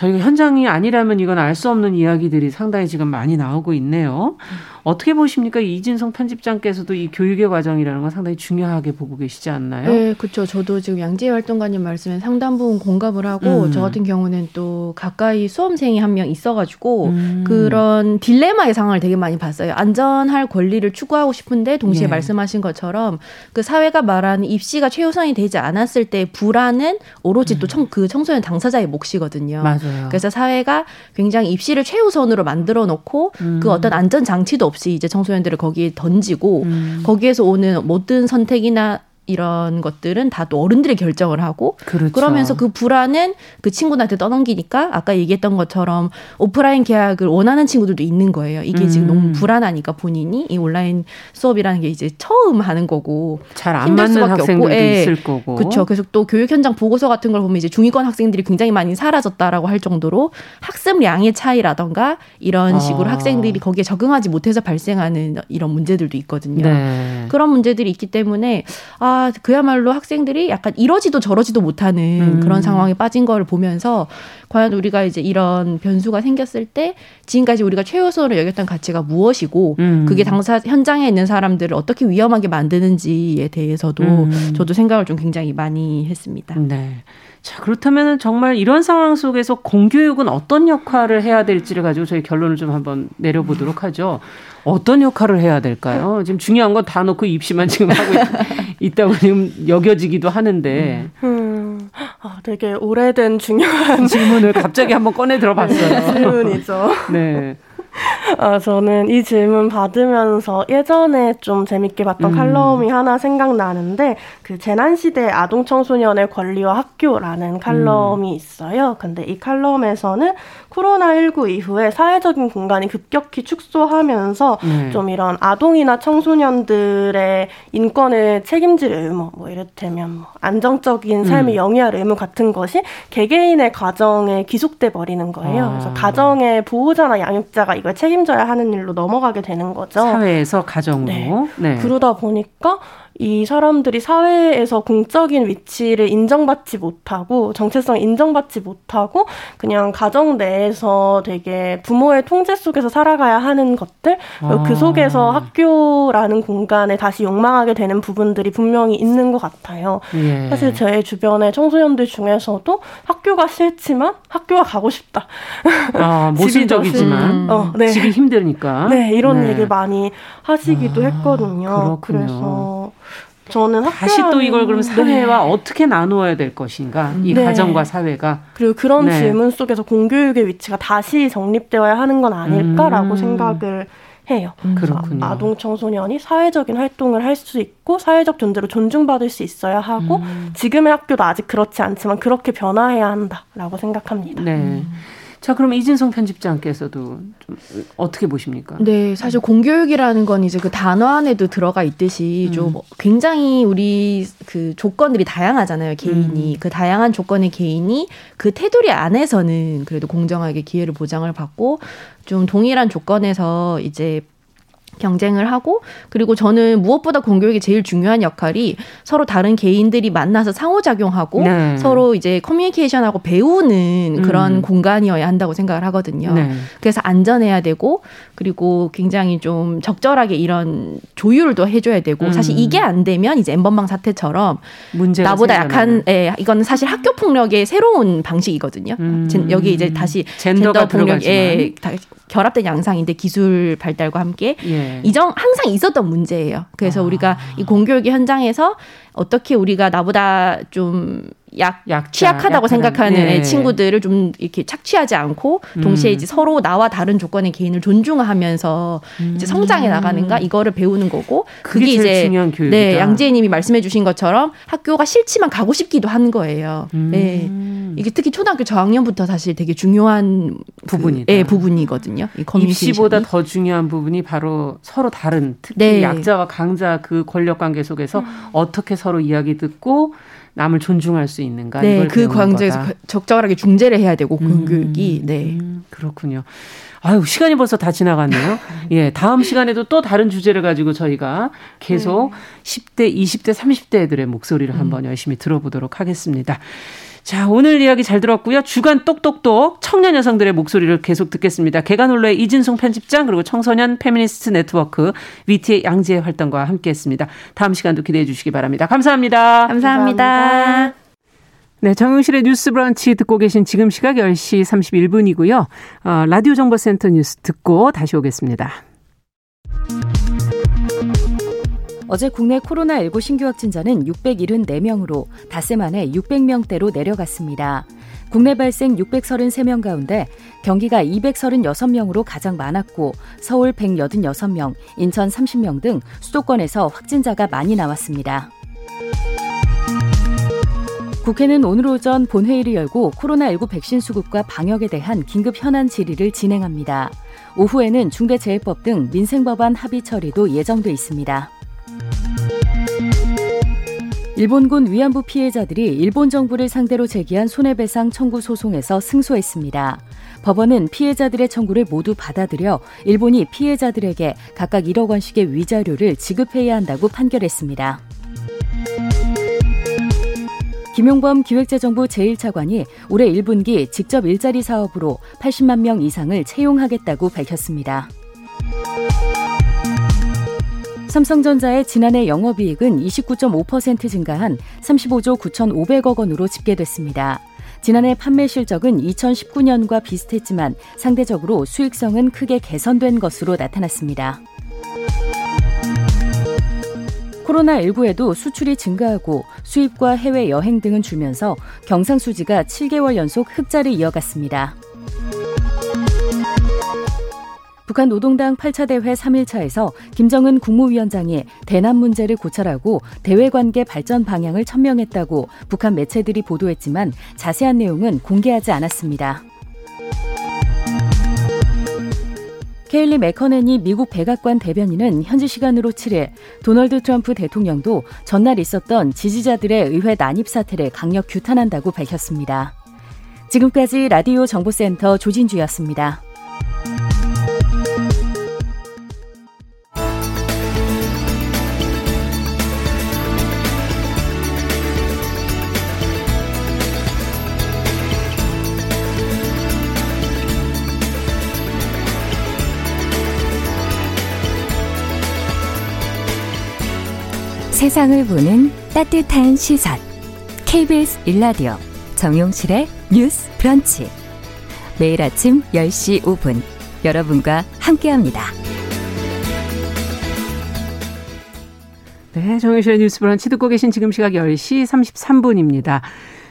저희가 현장이 아니라면 이건 알 수 없는 이야기들이 상당히 지금 많이 나오고 있네요. 음. 어떻게 보십니까? 이진성 편집장께서도 이 교육의 과정이라는 건 상당히 중요하게 보고 계시지 않나요? 네, 그렇죠. 저도 지금 양지혜 활동가님 말씀에 상당 부분 공감을 하고 음. 저 같은 경우는 또 가까이 수험생이 한 명 있어가지고 음. 그런 딜레마의 상황을 되게 많이 봤어요. 안전할 권리를 추구하고 싶은데 동시에 네. 말씀하신 것처럼 그 사회가 말하는 입시가 최우선이 되지 않았을 때 불안은 오로지 음. 또그 청소년 당사자의 몫이거든요. 맞아요. 그래서 사회가 굉장히 입시를 최우선으로 만들어 놓고 그 음. 어떤 안전 장치도 없이 이제 청소년들을 거기에 던지고 음. 거기에서 오는 모든 선택이나 이런 것들은 다 또 어른들이 결정을 하고 그렇죠. 그러면서 그 불안은 그 친구한테 떠넘기니까 아까 얘기했던 것처럼 오프라인 계약을 원하는 친구들도 있는 거예요. 이게 음. 지금 너무 음. 불안하니까 본인이 이 온라인 수업이라는 게 이제 처음 하는 거고 잘 안 맞는 학생들도 예. 있을 거고 그렇죠. 그래서 또 교육 현장 보고서 같은 걸 보면 이제 중위권 학생들이 굉장히 많이 사라졌다라고 할 정도로 학습량의 차이라던가 이런 식으로 아. 학생들이 거기에 적응하지 못해서 발생하는 이런 문제들도 있거든요. 네. 그런 문제들이 있기 때문에 아 그야말로 학생들이 약간 이러지도 저러지도 못하는 음. 그런 상황에 빠진 걸 보면서 과연 우리가 이제 이런 변수가 생겼을 때 지금까지 우리가 최우선으로 여겼던 가치가 무엇이고 음. 그게 당사 현장에 있는 사람들을 어떻게 위험하게 만드는지에 대해서도 음. 저도 생각을 좀 굉장히 많이 했습니다. 네. 자, 그렇다면 정말 이런 상황 속에서 공교육은 어떤 역할을 해야 될지를 가지고 저희 결론을 좀 한번 내려보도록 하죠. 어떤 역할을 해야 될까요? 지금 중요한 건 다 놓고 입시만 지금 하고 있, (laughs) 다고 지금 여겨지기도 하는데. 음, 아, 되게 오래된 중요한 질문을 갑자기 한번 꺼내 들어봤어요. 질문이죠. 네. 아, 저는 이 질문 받으면서 예전에 좀 재밌게 봤던 음. 칼럼이 하나 생각나는데 그 재난시대 아동 청소년의 권리와 학교라는 칼럼이 음. 있어요. 근데 이 칼럼에서는 코로나19 이후에 사회적인 공간이 급격히 축소하면서 네. 좀 이런 아동이나 청소년들의 인권을 책임질 의무, 뭐 이를테면 뭐 안정적인 삶을 음. 영위할 의무 같은 것이 개개인의 가정에 기속돼 버리는 거예요. 아. 그래서 가정의 보호자나 양육자가 이걸 책임져야 하는 일로 넘어가게 되는 거죠. 사회에서 가정으로. 네. 네. 그러다 보니까 이 사람들이 사회에서 공적인 위치를 인정받지 못하고 정체성 인정받지 못하고 그냥 가정 내에서 되게 부모의 통제 속에서 살아가야 하는 것들 아. 그 속에서 학교라는 공간에 다시 욕망하게 되는 부분들이 분명히 있는 것 같아요. 예. 사실 제 주변의 청소년들 중에서도 학교가 싫지만 학교가 가고 싶다. 아, (laughs) 모순적이지만 어, 네. 집이 힘드니까. 네, 이런 네. 얘기를 많이 하시기도 아, 했거든요. 그렇군요. 그래서 저는 다시 또 이걸 그럼 사회와 네. 어떻게 나누어야 될 것인가 이 네. 가정과 사회가 그리고 그런 네. 질문 속에서 공교육의 위치가 다시 정립되어야 하는 건 아닐까라고 음. 생각을 해요. 음. 그렇군요. 아동 청소년이 사회적인 활동을 할 수 있고 사회적 존재로 존중받을 수 있어야 하고 음. 지금의 학교도 아직 그렇지 않지만 그렇게 변화해야 한다라고 생각합니다. 네. 음. 자, 그럼 이진성 편집장께서도 좀 어떻게 보십니까? 네, 사실 공교육이라는 건 이제 그 단어 안에도 들어가 있듯이 음. 좀 굉장히 우리 그 조건들이 다양하잖아요, 개인이. 음. 그 다양한 조건의 개인이 그 테두리 안에서는 그래도 공정하게 기회를 보장을 받고 좀 동일한 조건에서 이제 경쟁을 하고 그리고 저는 무엇보다 공교육이 제일 중요한 역할이 서로 다른 개인들이 만나서 상호작용하고 네. 서로 이제 커뮤니케이션하고 배우는 그런 음. 공간이어야 한다고 생각을 하거든요. 네. 그래서 안전해야 되고 그리고 굉장히 좀 적절하게 이런 조율도 해줘야 되고 음. 사실 이게 안 되면 이제 엠번방 사태처럼 나보다 약한 예, 이건 사실 학교 폭력의 새로운 방식이거든요. 음. 여기 이제 다시 젠더 폭력에 결합된 양상인데 기술 발달과 함께 예. 네. 이정 항상 있었던 문제예요. 그래서 아. 우리가 이 공교육의 현장에서 어떻게 우리가 나보다 좀 약, 약자, 취약하다고 생각하는 네. 친구들을 좀 이렇게 착취하지 않고 동시에 음. 이제 서로 나와 다른 조건의 개인을 존중하면서 음. 이제 성장해 나가는가 이거를 배우는 거고 그게, 그게 이제 중요한 교육이다. 네, 양재님이 말씀해 주신 것처럼 학교가 싫지만 가고 싶기도 하는 거예요. 음. 네. 이게 특히 초등학교 저학년부터 사실 되게 중요한 부분이 네, 부분이거든요. 입시보다 더 중요한 부분이 바로 서로 다른 특히 네. 약자와 강자 그 권력 관계 속에서 음. 어떻게 서로 이야기 듣고 남을 존중할 수 있는가 네, 그 과정에서 적절하게 중재를 해야 되고 음, 교육이 네 음, 그렇군요. 아유 시간이 벌써 다 지나갔네요. (laughs) 예, 다음 시간에도 또 다른 주제를 가지고 저희가 계속 네. 10대, 20대, 30대 애들의 목소리를 음. 한번 열심히 들어보도록 하겠습니다. 자, 오늘 이야기 잘 들었고요. 주간 똑똑똑 청년 여성들의 목소리를 계속 듣겠습니다. 계간홀로의 이진송 편집장 그리고 청소년 페미니스트 네트워크 위티의 양지혜 활동가와 함께했습니다. 다음 시간도 기대해 주시기 바랍니다. 감사합니다. 감사합니다. 감사합니다. 네, 정용실의 뉴스 브런치 듣고 계신 지금 시각 10시 31분이고요. 어, 라디오 정보센터 뉴스 듣고 다시 오겠습니다. 어제 국내 코로나19 신규 확진자는 674명으로 닷새 만에 600명대로 내려갔습니다. 국내 발생 633명 가운데 경기가 236명으로 가장 많았고 서울 186명, 인천 30명 등 수도권에서 확진자가 많이 나왔습니다. 국회는 오늘 오전 본회의를 열고 코로나19 백신 수급과 방역에 대한 긴급 현안 질의를 진행합니다. 오후에는 중대재해법 등 민생법안 합의 처리도 예정돼 있습니다. 일본군 위안부 피해자들이 일본 정부를 상대로 제기한 손해배상 청구 소송에서 승소했습니다. 법원은 피해자들의 청구를 모두 받아들여 일본이 피해자들에게 각각 1억 원씩의 위자료를 지급해야 한다고 판결했습니다. 김용범 기획재정부 제1차관이 올해 1분기 직접 일자리 사업으로 80만 명 이상을 채용하겠다고 밝혔습니다. 삼성전자의 지난해 영업이익은 29.5% 증가한 35조 9,500억 원으로 집계됐습니다. 지난해 판매 실적은 2019년과 비슷했지만 상대적으로 수익성은 크게 개선된 것으로 나타났습니다. 코로나19에도 수출이 증가하고 수입과 해외 여행 등은 줄면서 경상수지가 7개월 연속 흑자를 이어갔습니다. 북한 노동당 8차 대회 3일차에서 김정은 국무위원장이 대남 문제를 고찰하고 대외 관계 발전 방향을 천명했다고 북한 매체들이 보도했지만 자세한 내용은 공개하지 않았습니다. 케일리 맥커넨이 미국 백악관 대변인은 현지 시간으로 7일 도널드 트럼프 대통령도 전날 있었던 지지자들의 의회 난입 사태를 강력 규탄한다고 밝혔습니다. 지금까지 라디오 정보센터 조진주였습니다. 세상을 보는 따뜻한 시선. KBS 일라디오 정용실의 뉴스 브런치. 매일 아침 10시 5분 여러분과 함께합니다. 네, 정용실의 뉴스 브런치 듣고 계신 지금 시각 10시 33분입니다.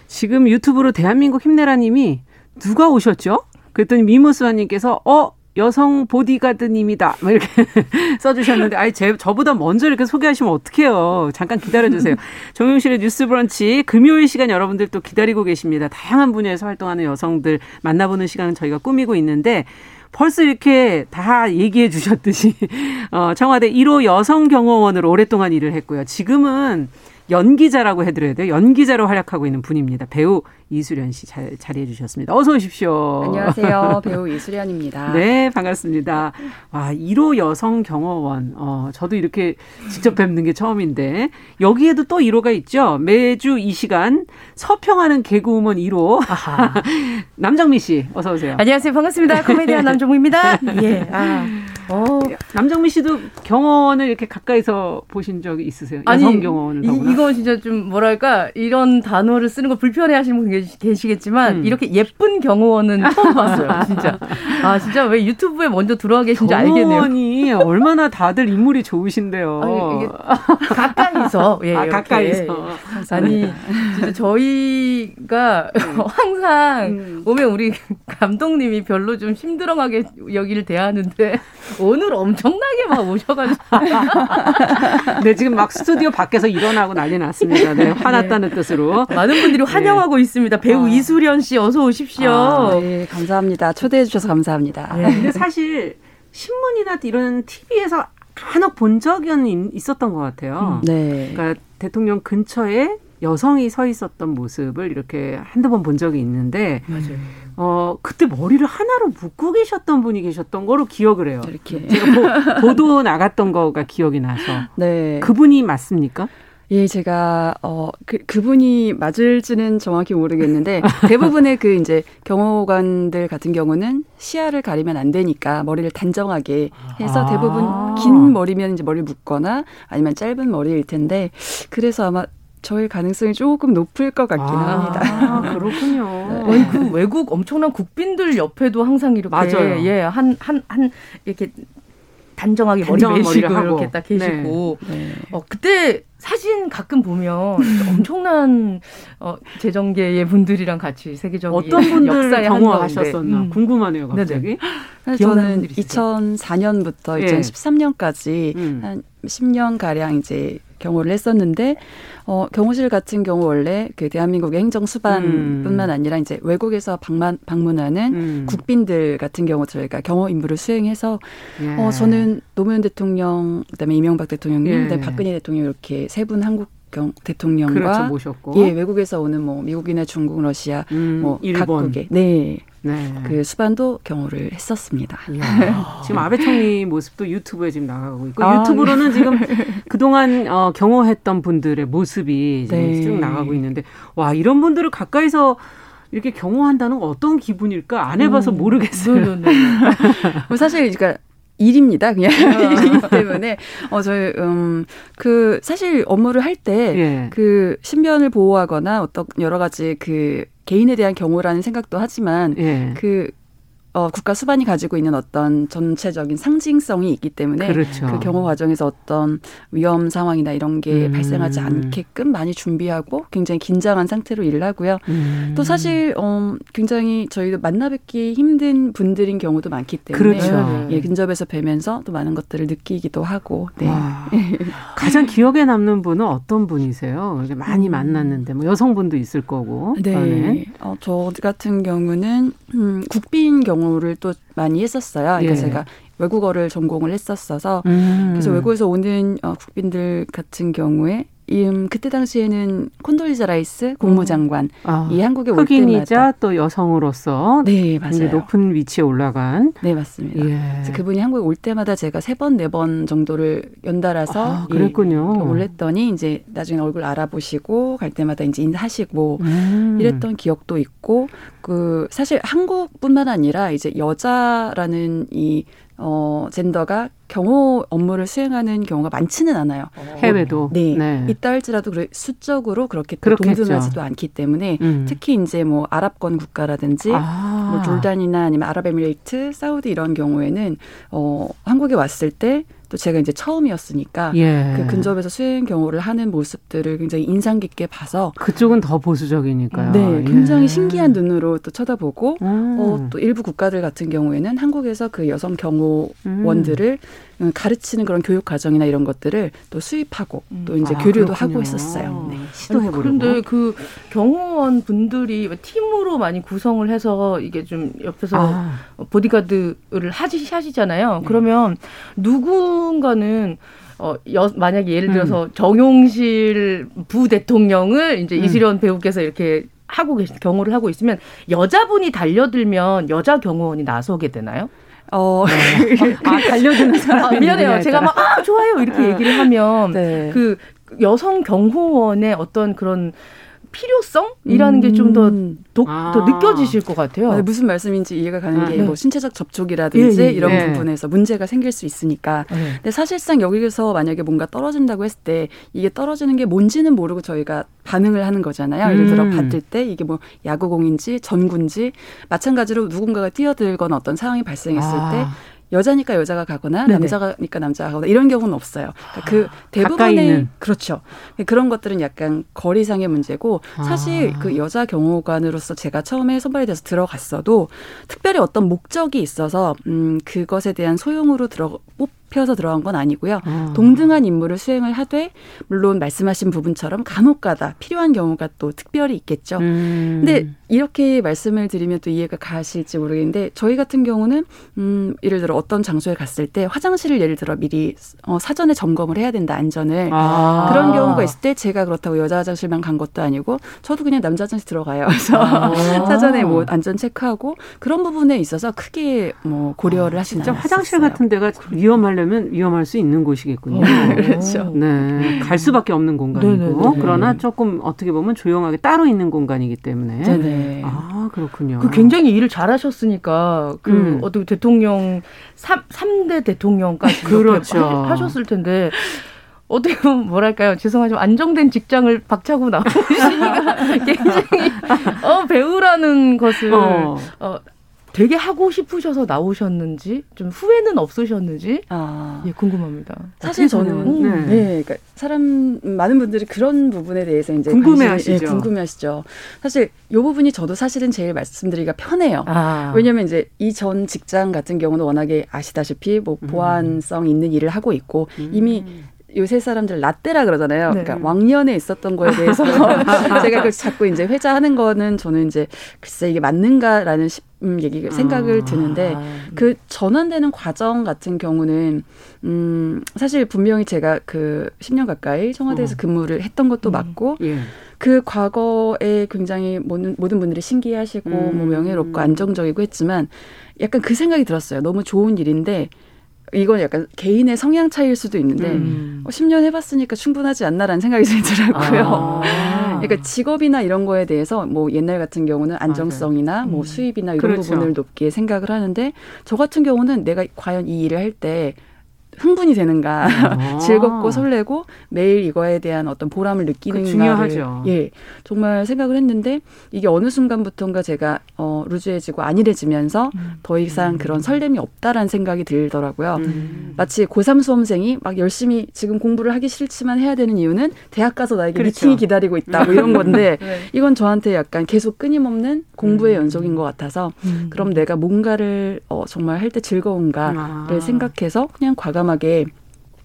지금 유튜브로 대한민국 힘내라 님이 누가 오셨죠? 그랬더니 미무스와님께서 어 여성 보디가드님이다. 뭐 이렇게 (laughs) 써주셨는데, 아이, 제, 저보다 먼저 이렇게 소개하시면 어떡해요. 잠깐 기다려주세요. (laughs) 정용실의 뉴스 브런치 금요일 시간 여러분들 또 기다리고 계십니다. 다양한 분야에서 활동하는 여성들 만나보는 시간은 저희가 꾸미고 있는데, 벌써 이렇게 다 얘기해 주셨듯이, (laughs) 어, 청와대 1호 여성경호원으로 오랫동안 일을 했고요. 지금은 연기자라고 해드려야 돼요. 연기자로 활약하고 있는 분입니다. 배우 이수련 씨 자, 자리해 주셨습니다. 어서 오십시오. 안녕하세요. (laughs) 배우 이수련입니다. 네, 반갑습니다. 와, 1호 여성 경호원. 어, 저도 이렇게 직접 뵙는 게 처음인데 여기에도 또 1호가 있죠. 매주 이 시간 서평하는 개그우먼 1호. (laughs) 남정미 씨, 어서 오세요. 안녕하세요. 반갑습니다. 코미디언 남정미입니다. (laughs) 예. 아. 어. 남정미 씨도 경호원을 이렇게 가까이서 보신 적이 있으세요? 여성 경호원을 이, 이거 진짜 좀 뭐랄까 이런 단어를 쓰는 거 불편해 하시는 분계 시겠지만 음. 이렇게 예쁜 경호원은 처음 봤어요. (laughs) 진짜. 아 진짜 왜 유튜브에 먼저 들어와 계신지 알겠네요. 경호원이 얼마나 다들 인물이 좋으신데요. 아니, 이게 가까이서 (laughs) 예, 아, 가까이서. 아니 진짜 저희가 네. 항상 음. 오면 우리 감독님이 별로 좀 힘들어하게 여기를 대하는데 오늘 엄청나게 막 오셔가지고. (laughs) 네 지금 막 스튜디오 밖에서 일어나고 난리 났습니다. 네, 화났다는 네. 뜻으로. 많은 분들이 환영하고 네. 있습니다. 배우 아. 이수련 씨 어서 오십시오. 아, 네, 감사합니다. 초대해 주셔서 감사합니다. 네. 근데 (laughs) 사실 신문이나 이런 TV에서 간혹 본 적은 있었던 것 같아요. 음, 네. 그러니까 대통령 근처에 여성이 서 있었던 모습을 이렇게 한두 번 본 적이 있는데 맞아요. 어 그때 머리를 하나로 묶고 계셨던 분이 계셨던 거로 기억을 해요. 이렇게 제가 보, 도 나갔던 거가 기억이 나서. (laughs) 네. 그분이 맞습니까? 예, 제가 어 그, 그분이 맞을지는 정확히 모르겠는데 (laughs) 대부분의 그 이제 경호관들 같은 경우는 시야를 가리면 안 되니까 머리를 단정하게 해서 대부분 아. 긴 머리면 이제 머리를 묶거나 아니면 짧은 머리일 텐데 그래서 아마 저일 가능성이 조금 높을 것 같기는 아, 합니다. 아, (laughs) 그렇군요. 네. 그 외국 엄청난 국빈들 옆에도 항상 이렇게 맞아요. 예, 한 한 한 이렇게 단정하게 머리 매시고 이렇게 딱 계시고 네. 네. 어 그때 사진 가끔 보면 (laughs) 엄청난 어, 재정계의 분들이랑 같이 세계적인 어떤 분들 경험하셨었나 음. 궁금하네요 갑자기. 저는 2004년부터 예. 2013년까지 음. 한 10년 가량 이제 경호를 했었는데 어 경호실 같은 경우 원래 그 대한민국의 행정 수반뿐만 음. 아니라 이제 외국에서 방문 방문하는 음. 국빈들 같은 경우 저희가 경호 임무를 수행해서 예. 어 저는 노무현 대통령 그다음에 이명박 대통령님 예. 그다음에 박근혜 대통령 이렇게 세 분 한국 경, 대통령과 그렇죠, 모셨고 예 외국에서 오는 뭐 미국이나 중국, 러시아, 음, 뭐 일본. 각국의 네 네. 그 수반도 경호를 했었습니다. (laughs) 지금 아베 총리 모습도 유튜브에 지금 나가고 있고 아, 유튜브로는 네. 지금 (laughs) 그동안 어, 경호했던 분들의 모습이 지금 네. 쭉 나가고 있는데 와 이런 분들을 가까이서 이렇게 경호한다는 건 어떤 기분일까 안 해봐서 음, 모르겠어요. 네, 네, 네. 뭐 사실 그러니까 일입니다. 그냥 (laughs) 일이기 때문에 어 저희 음그 사실 업무를 할 때그 예. 그 신변을 보호하거나 어떤 여러 가지 그 개인에 대한 경우라는 생각도 하지만 예. 그 어, 국가 수반이 가지고 있는 어떤 전체적인 상징성이 있기 때문에 그렇죠. 그 경호 과정에서 어떤 위험 상황이나 이런 게 음. 발생하지 않게끔 많이 준비하고 굉장히 긴장한 상태로 일을 하고요. 음. 또 사실 어, 굉장히 저희도 만나 뵙기 힘든 분들인 경우도 많기 때문에 그렇죠. 예, 근접해서 뵈면서 또 많은 것들을 느끼기도 하고. 네. 가장 (laughs) 기억에 남는 분은 어떤 분이세요? 많이 음. 만났는데 뭐 여성분도 있을 거고. 네. 어, 저 같은 경우는 음, 국빈 경우 경우를 또 많이 했었어요. 그러니까 예. 제가 외국어를 전공을 했었어서 음. 그래서 외국에서 오는 어, 국빈들 같은 경우에 음, 그때 당시에는 콘돌리자 라이스 국무장관 음. 아, 이 한국에 올 때마다 또 여성으로서 네 맞아요 높은 위치에 올라간 네 맞습니다. 예. 그래서 그분이 한국에 올 때마다 제가 세 번 네 번 정도를 연달아서 아, 그랬군요. 예, 올랬더니 이제 나중에 얼굴 알아보시고 갈 때마다 이제 인사하시고 음. 이랬던 기억도 있고 그 사실 한국뿐만 아니라 이제 여자라는 이 어, 젠더가 경호 업무를 수행하는 경우가 많지는 않아요. 해외도. 네. 네. 있다 할지라도 수적으로 그렇게 동등하지도 않기 때문에 음. 특히 이제 뭐 아랍권 국가라든지 아. 뭐 졸단이나 아니면 아랍에미레이트, 사우디 이런 경우에는 어, 한국에 왔을 때 또 제가 이제 처음이었으니까 예. 그 근접에서 수행 경호를 하는 모습들을 굉장히 인상 깊게 봐서 그쪽은 더 보수적이니까요. 네, 굉장히 예. 신기한 눈으로 또 쳐다보고 음. 어, 또 일부 국가들 같은 경우에는 한국에서 그 여성 경호원들을 음. 음, 가르치는 그런 교육 과정이나 이런 것들을 또 수입하고 음. 또 이제 아, 교류도 그렇군요. 하고 있었어요. 네. 시도해 보려고. 그런데 그 경호원 분들이 팀으로 많이 구성을 해서 이게 좀 옆에서 아. 보디가드를 하시, 하시잖아요. 네. 그러면 누군가는 어, 여, 만약에 예를 들어서 음. 정용실 부 대통령을 이제 음. 이수련 배우께서 이렇게 하고 계신 경호를 하고 있으면 여자분이 달려들면 여자 경호원이 나서게 되나요? 어, 네. (laughs) 아, 달려드는 사람. 아, 미안해요. 제가 막, 아, 좋아요. 이렇게 얘기를 하면, 네. 그 여성 경호원의 어떤 그런 필요성이라는 음. 게좀 더, 아. 더 느껴지실 것 같아요. 아, 무슨 말씀인지 이해가 가는 아, 게뭐 네. 신체적 접촉이라든지 예, 예, 이런 예. 부분에서 문제가 생길 수 있으니까. 네. 근데 사실상 여기서 만약에 뭔가 떨어진다고 했을 때 이게 떨어지는 게 뭔지는 모르고 저희가 반응을 하는 거잖아요. 예를 들어 음. 봤을 때 이게 뭐 야구공인지 전구인지 마찬가지로 누군가가 뛰어들거나 어떤 상황이 발생했을 아. 때 여자니까 여자가 가거나 네네. 남자니까 남자가 가거나 이런 경우는 없어요. 그러니까 그 아, 대부분의 그렇죠. 그런 것들은 약간 거리상의 문제고 사실 아. 그 여자 경호관으로서 제가 처음에 선발이 돼서 들어갔어도 특별히 어떤 목적이 있어서 음 그것에 대한 소용으로 들어 뽑 펴서 들어간 건 아니고요. 어. 동등한 임무를 수행을 하되 물론 말씀하신 부분처럼 간혹가다 필요한 경우가 또 특별히 있겠죠. 음. 근데 이렇게 말씀을 드리면 또 이해가 가실지 모르겠는데 저희 같은 경우는 음 예를 들어 어떤 장소에 갔을 때 화장실을 예를 들어 미리 어, 사전에 점검을 해야 된다 안전을 아. 그런 경우가 있을 때 제가 그렇다고 여자 화장실만 간 것도 아니고 저도 그냥 남자 화장실 들어가요. (laughs) 그래서 아. 사전에 뭐 안전 체크하고 그런 부분에 있어서 크게 뭐 고려를 아, 하시는 진짜 화장실 같은 데가 위험할 하려면 위험할 수 있는 곳이겠군요. 어, 그렇죠. 네. 갈 수밖에 없는 공간이고 네네네. 그러나 조금 어떻게 보면 조용하게 따로 있는 공간이기 때문에. 네네. 아, 그렇군요. 그 굉장히 일을 잘 하셨으니까 그 음. 어떻게 대통령 3, 3대 대통령까지 그렇죠. 하셨을 텐데 어떻게 보면 뭐랄까요 죄송하지만 안정된 직장을 박차고 나오시니까 (laughs) 굉장히 어 배우라는 것을 어. 어 되게 하고 싶으셔서 나오셨는지 좀 후회는 없으셨는지 아. 예 궁금합니다. 사실 저는 네. 네. 그러니까 사람 많은 분들이 그런 부분에 대해서 이제 궁금해하시죠. 예, 궁금해하시죠. 사실 이 부분이 저도 사실은 제일 말씀드리기가 편해요. 아. 왜냐하면 이제 이전 직장 같은 경우는 워낙에 아시다시피 뭐 음. 보안성 있는 일을 하고 있고 음. 이미 요새 사람들 라떼라 그러잖아요. 네. 그러니까 왕년에 있었던 거에 대해서 (laughs) 제가 그 자꾸 이제 회자하는 거는 저는 이제 글쎄 이게 맞는가라는 음, 얘기 생각을 아. 드는데 그 전환되는 과정 같은 경우는 음 사실 분명히 제가 그 10년 가까이 청와대에서 어. 근무를 했던 것도 음. 맞고 예. 그 과거에 굉장히 모든 모든 분들이 신기해하시고 음. 뭐 명예롭고 안정적이고 했지만 약간 그 생각이 들었어요. 너무 좋은 일인데 이건 약간 개인의 성향 차이일 수도 있는데 음. 어, 10년 해봤으니까 충분하지 않나라는 생각이 (laughs) 들더라고요. 아. 그러니까 직업이나 이런 거에 대해서 뭐 옛날 같은 경우는 안정성이나 음. 뭐 수입이나 이런 그렇죠. 부분을 높게 생각을 하는데 저 같은 경우는 내가 과연 이 일을 할 때 흥분이 되는가, 아. (laughs) 즐겁고 설레고 매일 이거에 대한 어떤 보람을 느끼는가를 중요하죠. 예 정말 생각을 했는데 이게 어느 순간부터인가 제가 어, 루즈해지고 안일해지면서 음. 더 이상 음. 그런 설렘이 없다라는 생각이 들더라고요. 음. 마치 고3 수험생이 막 열심히 지금 공부를 하기 싫지만 해야 되는 이유는 대학 가서 나에게 그렇죠. 미팅이 기다리고 있다 뭐 이런 건데 (laughs) 네. 이건 저한테 약간 계속 끊임없는 공부의 음. 연속인 것 같아서 음. 그럼 내가 뭔가를 어, 정말 할 때 즐거운가를 아. 생각해서 그냥 과감 과감하게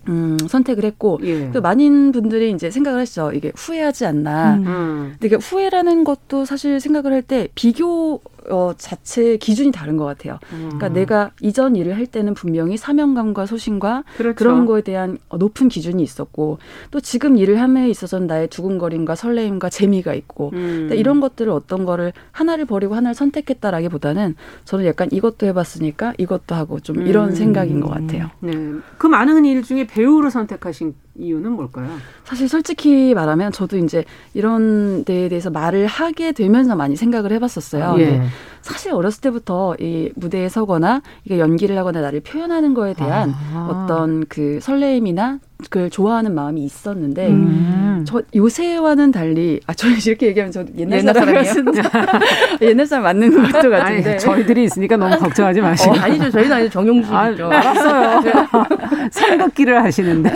음, 선택을 했고 예. 또 많은 분들이 이제 생각을 하시죠. 이게 후회하지 않나. 음. 근데 후회라는 것도 사실 생각을 할 때 비교 어, 자체 기준이 다른 것 같아요. 음. 그러니까 내가 이전 일을 할 때는 분명히 사명감과 소신과 그렇죠. 그런 거에 대한 높은 기준이 있었고 또 지금 일을 함에 있어서는 나의 두근거림과 설레임과 재미가 있고 음. 이런 것들을 어떤 거를 하나를 버리고 하나를 선택했다라기보다는 저는 약간 이것도 해봤으니까 이것도 하고 좀 이런 음. 생각인 것 같아요. 네. 그 많은 일 중에 배우를 선택하신 이유는 뭘까요? 사실 솔직히 말하면 저도 이제 이런 데에 대해서 말을 하게 되면서 많이 생각을 해봤었어요. 아, 예. 사실 어렸을 때부터 이 무대에 서거나 이게 연기를 하거나 나를 표현하는 거에 대한 아. 어떤 그 설레임이나 그걸 좋아하는 마음이 있었는데 음. 저 요새와는 달리 아 저는 (laughs) 이렇게 얘기하면 저 옛날, 옛날 사람이에요. (laughs) 옛날 사람 맞는 것도 같은데 아니, 저희들이 있으니까 너무 걱정하지 마시고 어, 아니죠 저희는 아니죠 정용진이죠. 아, 알았어요. (laughs) 선긋기를 하시는데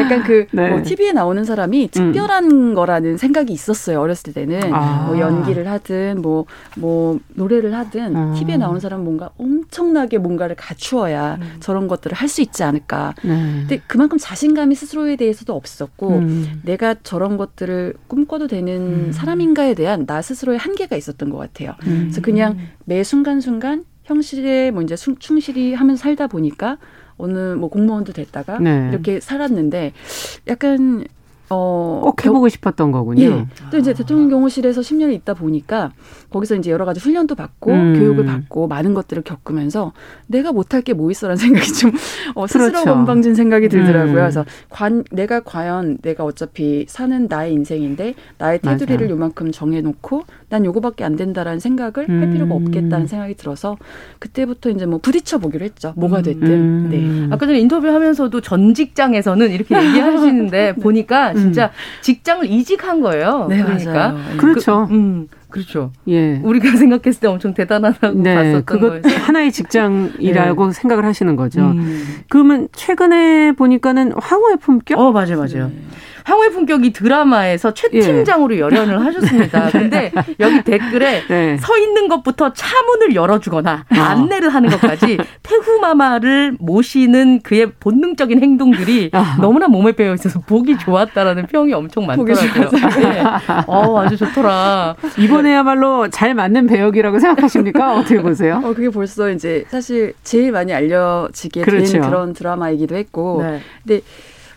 약간 그 네. 뭐 TV에 나오는 사람이 특별한 음. 거라는 생각이 있었어요 어렸을 때는 아. 뭐 연기를 하든 뭐뭐 뭐 노래를 하든 음. TV에 나오는 사람은 뭔가 엄청나게 뭔가를 갖추어야 음. 저런 것들을 할 수 있지 않을까. 네. 근데 그만큼 자신감이 스스로에 대해서도 없었고 음. 내가 저런 것들을 꿈꿔도 되는 음. 사람인가에 대한 나 스스로의 한계가 있었던 것 같아요. 음. 그래서 그냥 매 순간순간 형실에 뭐 이제 충실히 하면서 살다 보니까 어느 뭐 공무원도 됐다가 네. 이렇게 살았는데 약간 어, 꼭 해보고 싶었던 거군요. 예. 또 이제 대통령 경호실에서 10년 있다 보니까 거기서 이제 여러 가지 훈련도 받고 음. 교육을 받고 많은 것들을 겪으면서 내가 못할 게 뭐 있어라는 (laughs) 생각이 좀 어, 스스로 그렇죠. 건방진 생각이 들더라고요. 음. 그래서 관, 내가 과연 내가 어차피 사는 나의 인생인데 나의 테두리를 맞아. 요만큼 정해놓고 난 요거밖에 안 된다라는 생각을 음. 할 필요가 없겠다는 생각이 들어서 그때부터 이제 뭐 부딪혀 보기로 했죠. 뭐가 음. 됐든. 음. 네. 아까 전에 인터뷰하면서도 전 직장에서는 이렇게 얘기하시는데 (laughs) 보니까 진짜 음. 직장을 이직한 거예요. 네, 그러니까 맞아요. 그렇죠. 그, 음, 그렇죠. 예. 우리가 (laughs) 생각했을 때 엄청 대단하다고 네, 봤었던 그것 거에서. 하나의 직장이라고 (laughs) 네. 생각을 하시는 거죠. 음. 그러면 최근에 보니까는 황후의 품격? 어, 맞아요, 맞아요. 네. 황후의 품격이 드라마에서 최 예. 팀장으로 예. 열연을 하셨습니다. 근데 (laughs) 여기 댓글에 네. 서 있는 것부터 차문을 열어주거나 어. 안내를 하는 것까지 태후마마를 모시는 그의 본능적인 행동들이 어. 너무나 몸에 배어 있어서 보기 좋았다라는 평이 엄청 많더라고요. 네. 어, 아주 좋더라. 이번에야말로 잘 맞는 배역이라고 생각하십니까? 어떻게 보세요? 어, 그게 벌써 이제 사실 제일 많이 알려지게 그렇죠. 된 그런 드라마이기도 했고. 네. 근데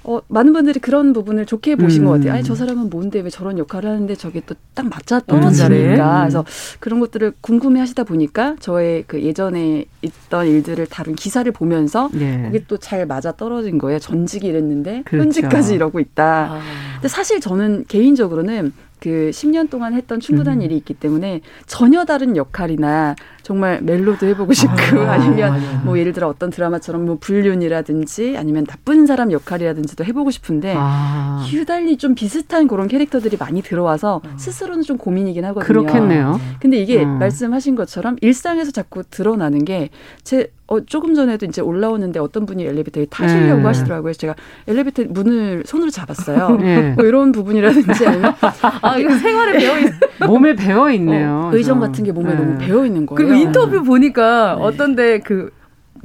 어, 많은 분들이 그런 부분을 좋게 보신 음. 것 같아요. 아니, 저 사람은 뭔데 왜 저런 역할을 하는데 저게 또 딱 맞아 떨어지니까. 음. 그래서 그런 것들을 궁금해 하시다 보니까 저의 그 예전에 있던 일들을 다룬 기사를 보면서 네. 그게 또 잘 맞아 떨어진 거예요. 전직이 이랬는데 그렇죠. 현직까지 이러고 있다. 아. 근데 사실 저는 개인적으로는 그 10년 동안 했던 충분한 음. 일이 있기 때문에 전혀 다른 역할이나 정말 멜로도 해보고 싶고 아, (laughs) 니면 뭐 예를 들어 어떤 드라마처럼 뭐 불륜이라든지 아니면 나쁜 사람 역할이라든지도 해보고 싶은데 아. 유달리 좀 비슷한 그런 캐릭터들이 많이 들어와서 어. 스스로는 좀 고민이긴 하거든요. 그렇겠네요. 근데 이게 어. 말씀하신 것처럼 일상에서 자꾸 드러나는 게제 어, 조금 전에도 이제 올라오는데 어떤 분이 엘리베이터에 타시려고 네. 하시더라고요. 제가 엘리베이터 문을 손으로 잡았어요. (laughs) 네. 뭐 이런 부분이라든지 아니면 아 이거 생활에 배어 있 몸에 배어 있네요. 어, 의정 같은 게 몸에 네. 너무 배어 있는 거예요. 그리고 인터뷰 보니까 네. 어떤데 그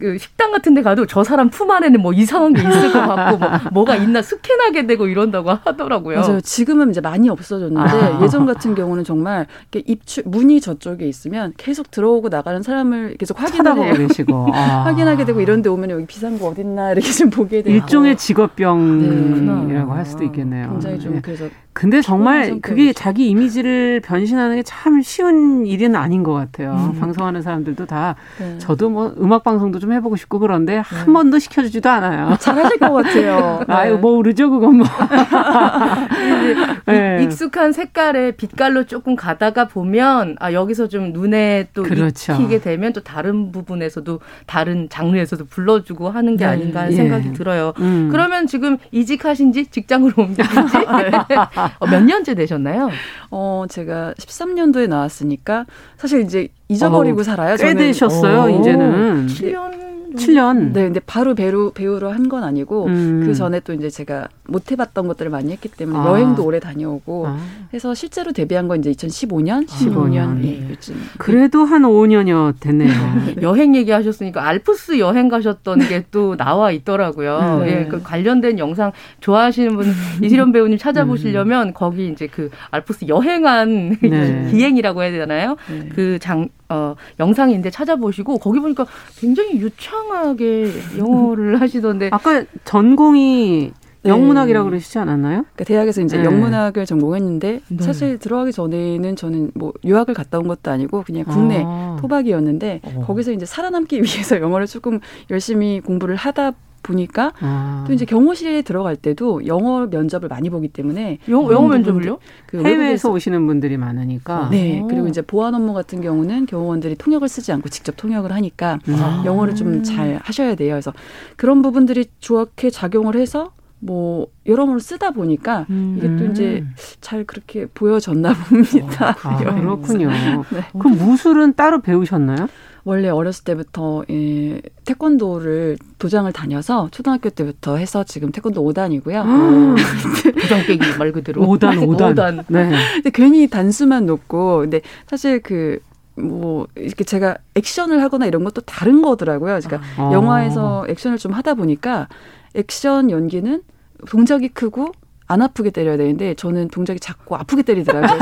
그 식당 같은 데 가도 저 사람 품 안에는 뭐 이상한 게 있을 것 같고 뭐 뭐가 있나 스캔하게 되고 이런다고 하더라고요. 맞아요. 지금은 이제 많이 없어졌는데 아. 예전 같은 경우는 정말 이렇게 입출 문이 저쪽에 있으면 계속 들어오고 나가는 사람을 계속 확인하고 계시고 (laughs) 아. 확인하게 되고 이런 데 오면 여기 비상구 어딨나 이렇게 좀 보게 되고 일종의 직업병이라고 네. 할 수도 있겠네요. 굉장히 좀 네. 그래서 근데 정말 그게 자기 이미지를 변신하는 게 참 쉬운 일은 아닌 것 같아요. 음. 방송하는 사람들도 다 네. 저도 뭐 음악 방송도 좀 해보고 싶고 그런데 네. 한 번도 시켜주지도 않아요. 잘하실 것 같아요. (laughs) 아유 네. 모르죠 그건 뭐. (laughs) 네. 익숙한 색깔의 빛깔로 조금 가다가 보면 아 여기서 좀 눈에 또 그렇죠. 익히게 되면 또 다른 부분에서도 다른 장르에서도 불러주고 하는 게 네. 아닌가 하는 예. 생각이 들어요. 음. 그러면 지금 이직하신지 직장으로 옮기신지 (laughs) 어, 몇 년째 되셨나요? 어, 제가 13년도에 나왔으니까 사실 이제 잊어버리고 어, 살아요. 꽤 저는. 되셨어요, 오, 이제는. 7년 7년. 네, 근데 바로 배우 배우로 한 건 아니고 음. 그 전에 또 이제 제가 못 해봤던 것들을 많이 했기 때문에 아. 여행도 오래 다녀오고 아. 해서 실제로 데뷔한 건 이제 2015년, 15년 예, 네. 요즘. 그래도 한 5년여 됐네요. (laughs) 여행 얘기하셨으니까 알프스 여행 가셨던 게 또 나와 있더라고요. 네. 예, 그 관련된 영상 좋아하시는 분 이시련 배우님 찾아보시려면 음. 거기 이제 그 알프스 여행한 네. (laughs) 기행이라고 해야 되나요? 네. 그장 어, 영상인데 찾아보시고 거기 보니까 굉장히 유창하게 영어를 하시던데 아까 전공이 네. 영문학이라 고 그러시지 않았나요? 그러니까 대학에서 이제 네. 영문학을 전공했는데 네. 사실 들어가기 전에는 저는 뭐 유학을 갔다 온 것도 아니고 그냥 국내 아. 토박이었는데 어. 거기서 이제 살아남기 (laughs) 위해서 영어를 조금 열심히 공부를 하다 보니까 아. 또 이제 경호실에 들어갈 때도 영어 면접을 많이 보기 때문에 영어, 영어 면접을요? 그 해외에서 오시는 분들이 많으니까. 네. 그리고 이제 보안 업무 같은 경우는 경호원들이 통역을 쓰지 않고 직접 통역을 하니까 아. 영어를 좀 잘 하셔야 돼요. 그래서 그런 부분들이 좋게 작용을 해서 뭐 여러모로 쓰다 보니까 음. 이게 또 이제 잘 그렇게 보여졌나 봅니다. 아, (laughs) 그렇군요. 네. 그럼 무술은 따로 배우셨나요? 원래 어렸을 때부터 예, 태권도를 도장을 다녀서 초등학교 때부터 해서 지금 태권도 5단이고요. 아. (laughs) 도장 깨기 말 그대로 5단 5단. 5단. 네. 근데 괜히 단수만 놓고 근데 사실 그뭐 이렇게 제가 액션을 하거나 이런 것도 다른 거더라고요. 그러니까 아. 영화에서 액션을 좀 하다 보니까 액션 연기는 동작이 크고 안 아프게 때려야 되는데 저는 동작이 자꾸 아프게 때리더라고요.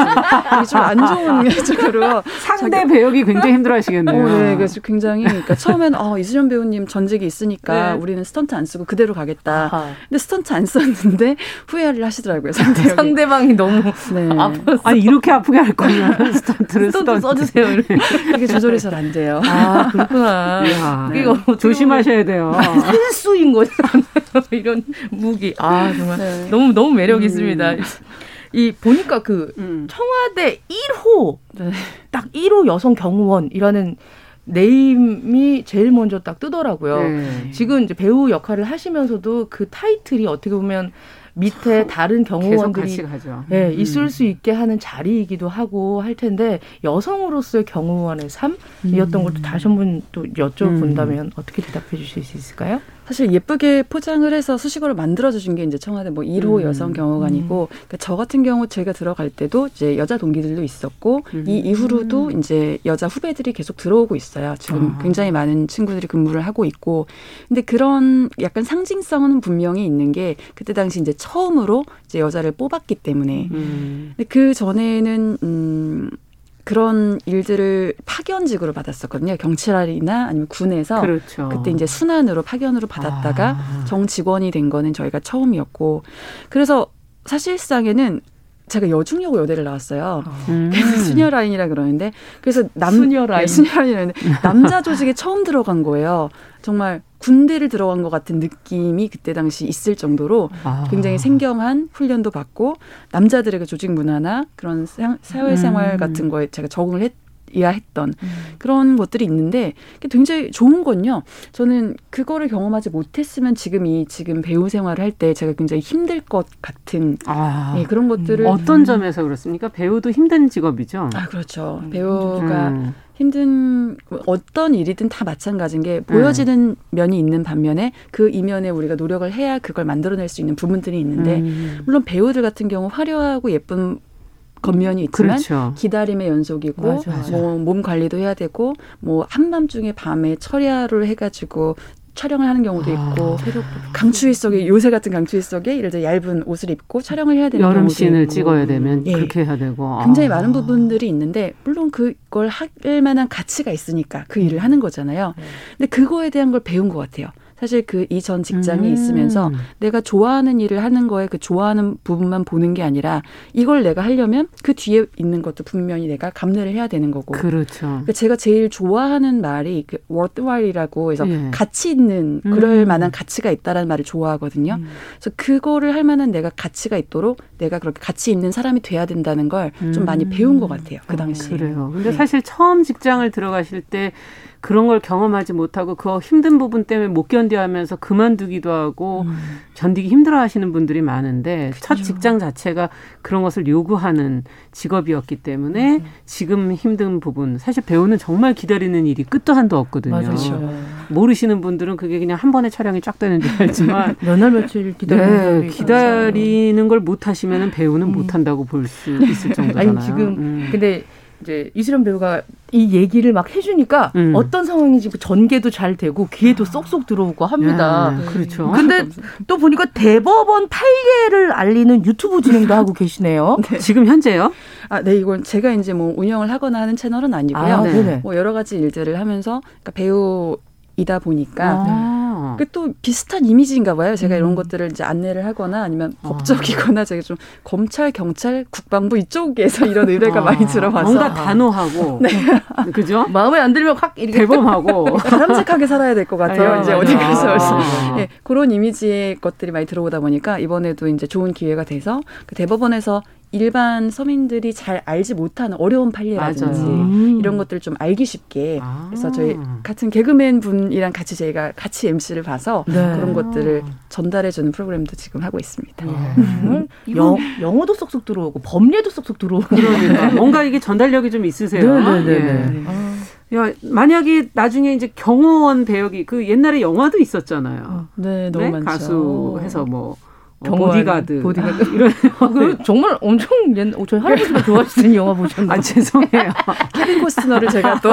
이게 좀 안 좋은 (laughs) 쪽으로 상대 자기... 배역이 굉장히 힘들어하시겠네요. 어, 네, 그래서 굉장히 그러니까 처음엔 어, 이수연 배우님 전직이 있으니까 네. 우리는 스턴트 안 쓰고 그대로 가겠다. 아하. 근데 스턴트 안 썼는데 후회를 하시더라고요. 상대 상대방이 너무 네. 아팠어. 아니 이렇게 아프게 할 거면 (laughs) 스턴트를 스턴트 써주세요. 이게 조절이 잘 안 돼요. 아 그렇구나. 네. 이거 조심하셔야 돼요. 필수인 거잖아요. (laughs) 이런 무기. 아 정말 네. 너무 너무 매력 음. 있습니다. 이 보니까 그 음. 청와대 1호 네. 딱 1호 여성 경호원이라는 네임이 제일 먼저 딱 뜨더라고요. 네. 지금 이제 배우 역할을 하시면서도 그 타이틀이 어떻게 보면 밑에 다른 경호원들이 예, 음. 있을 수 있게 하는 자리이기도 하고 할 텐데 여성으로서의 경호원의 삶이었던 음. 것도 다시 한번 또 여쭤본다면 음. 어떻게 대답해 주실 수 있을까요? 사실 예쁘게 포장을 해서 수식어를 만들어 주신 게 이제 청와대 뭐 1호 음. 여성 경호관이고 그러니까 저 같은 경우 제가 들어갈 때도 이제 여자 동기들도 있었고 음. 이 이후로도 이제 여자 후배들이 계속 들어오고 있어요. 지금 아. 굉장히 많은 친구들이 근무를 하고 있고 근데 그런 약간 상징성은 분명히 있는 게 그때 당시 이제 처음으로 이제 여자를 뽑았기 때문에 음. 근데 그 전에는 음 그런 일들을 파견직으로 받았었거든요. 경찰이나 아니면 군에서 그렇죠. 그때 이제 순환으로 파견으로 받았다가 아. 정직원이 된 거는 저희가 처음이었고 그래서 사실상에는 제가 여중여고 여대를 나왔어요. (laughs) 음. 그래서 수녀 라인이라 그러는데 그래서 남 수녀 라인 네, 수녀 라인이라는 남자 조직에 처음 들어간 거예요. 정말 군대를 들어간 것 같은 느낌이 그때 당시 있을 정도로 아. 굉장히 생경한 훈련도 받고 남자들에게 조직 문화나 그런 사회생활 음. 같은 거에 제가 적응을 했. 이야 했던 음. 그런 것들이 있는데 굉장히 좋은 건요. 저는 그거를 경험하지 못했으면 지금 이 지금 배우 생활을 할 때 제가 굉장히 힘들 것 같은 아. 네, 그런 것들을 음. 어떤 점에서 그렇습니까? 배우도 힘든 직업이죠. 아 그렇죠. 음. 배우가 음. 힘든 어떤 일이든 다 마찬가지인 게 보여지는 음. 면이 있는 반면에 그 이면에 우리가 노력을 해야 그걸 만들어낼 수 있는 부분들이 있는데 음. 물론 배우들 같은 경우 화려하고 예쁜 겉면이 있지만 그렇죠. 기다림의 연속이고 맞아, 맞아. 뭐 몸 관리도 해야 되고 뭐 한밤중에 밤에 철야를 해가지고 촬영을 하는 경우도 아, 있고 아, 강추위 속에 요새 같은 강추위 속에 예를 들어 얇은 옷을 입고 촬영을 해야 되는 여름 씬을 찍어야 되면 예. 그렇게 해야 되고 굉장히 아. 많은 부분들이 있는데 물론 그걸 할 만한 가치가 있으니까 그 일을 하는 거잖아요. 네. 근데 그거에 대한 걸 배운 것 같아요. 사실 그 이전 직장에 음. 있으면서 내가 좋아하는 일을 하는 거에 그 좋아하는 부분만 보는 게 아니라 이걸 내가 하려면 그 뒤에 있는 것도 분명히 내가 감내를 해야 되는 거고. 그렇죠. 그러니까 제가 제일 좋아하는 말이 그 worthwhile이라고 해서 예. 가치 있는 그럴 음. 만한 가치가 있다라는 말을 좋아하거든요. 음. 그래서 그거를 할 만한 내가 가치가 있도록 내가 그렇게 가치 있는 사람이 돼야 된다는 걸좀 음. 많이 배운 것 같아요. 그 당시에. 아, 그래요. 근데 네. 사실 처음 직장을 들어가실 때 그런 걸 경험하지 못하고 그 힘든 부분 때문에 못 견뎌하면서 그만두기도 하고 음. 견디기 힘들어하시는 분들이 많은데 그렇죠. 첫 직장 자체가 그런 것을 요구하는 직업이었기 때문에 음. 지금 힘든 부분 사실 배우는 정말 기다리는 일이 끝도 한도 없거든요. 그렇죠. 모르시는 분들은 그게 그냥 한 번에 촬영이 쫙 되는 줄 (laughs) 알지만 몇 날 며칠 기다리는 네, 기다리는 걸 못 하시면은 배우는 음. 못 한다고 볼 수 있을 (laughs) 정도잖아요. 아니 지금 음. 근데 이제 이수련 배우가 이 얘기를 막 해주니까 음. 어떤 상황인지 그 전개도 잘 되고 귀에도 쏙쏙 들어오고 합니다. 네, 그렇죠. 근데 또 보니까 대법원 판례를 알리는 유튜브 진행도 하고 계시네요. (laughs) 네. 지금 현재요? 아, 네, 이건 제가 이제 뭐 운영을 하거나 하는 채널은 아니고요. 아, 네. 뭐 여러 가지 일들을 하면서 그러니까 배우 이다 보니까 아. 또 비슷한 이미지인가 봐요. 제가 음. 이런 것들을 이제 안내를 하거나 아니면 아. 법적이거나 제가 좀 검찰, 경찰, 국방부 이쪽에서 이런 의뢰가 아. 많이 들어와서 뭔가 단호하고 (laughs) 네. 그죠? 마음에 안 들면 확 이렇게 대범하고 (laughs) 바람직하게 살아야 될 것 같아요. 아, 이제 어디 가서 네, 그런 이미지의 것들이 많이 들어오다 보니까 이번에도 이제 좋은 기회가 돼서 그 대법원에서 일반 서민들이 잘 알지 못하는 어려운 판례라든지 음. 이런 것들을 좀 알기 쉽게 아. 그래서 저희 같은 개그맨 분이랑 같이 저희가 같이 MC를 봐서 네. 그런 것들을 전달해 주는 프로그램도 지금 하고 있습니다. 네. 음. 영, 영어도 쏙쏙 들어오고 법례도 쏙쏙 들어오고 그러니까 뭔가 이게 전달력이 좀 있으세요. 네 네네. 네, 네, 네. 아. 야, 만약에 나중에 이제 경호원 배역이 그 옛날에 영화도 있었잖아요. 어, 네, 너무 네? 많죠. 가수 해서 뭐 어, 보디가드. 보디가드. (laughs) 이런 그 정말 엄청 옛날 저희 할아버지가 좋아하시는 영화 보셨나요? 아 죄송해요. (laughs) 케빈 코스너를 제가 또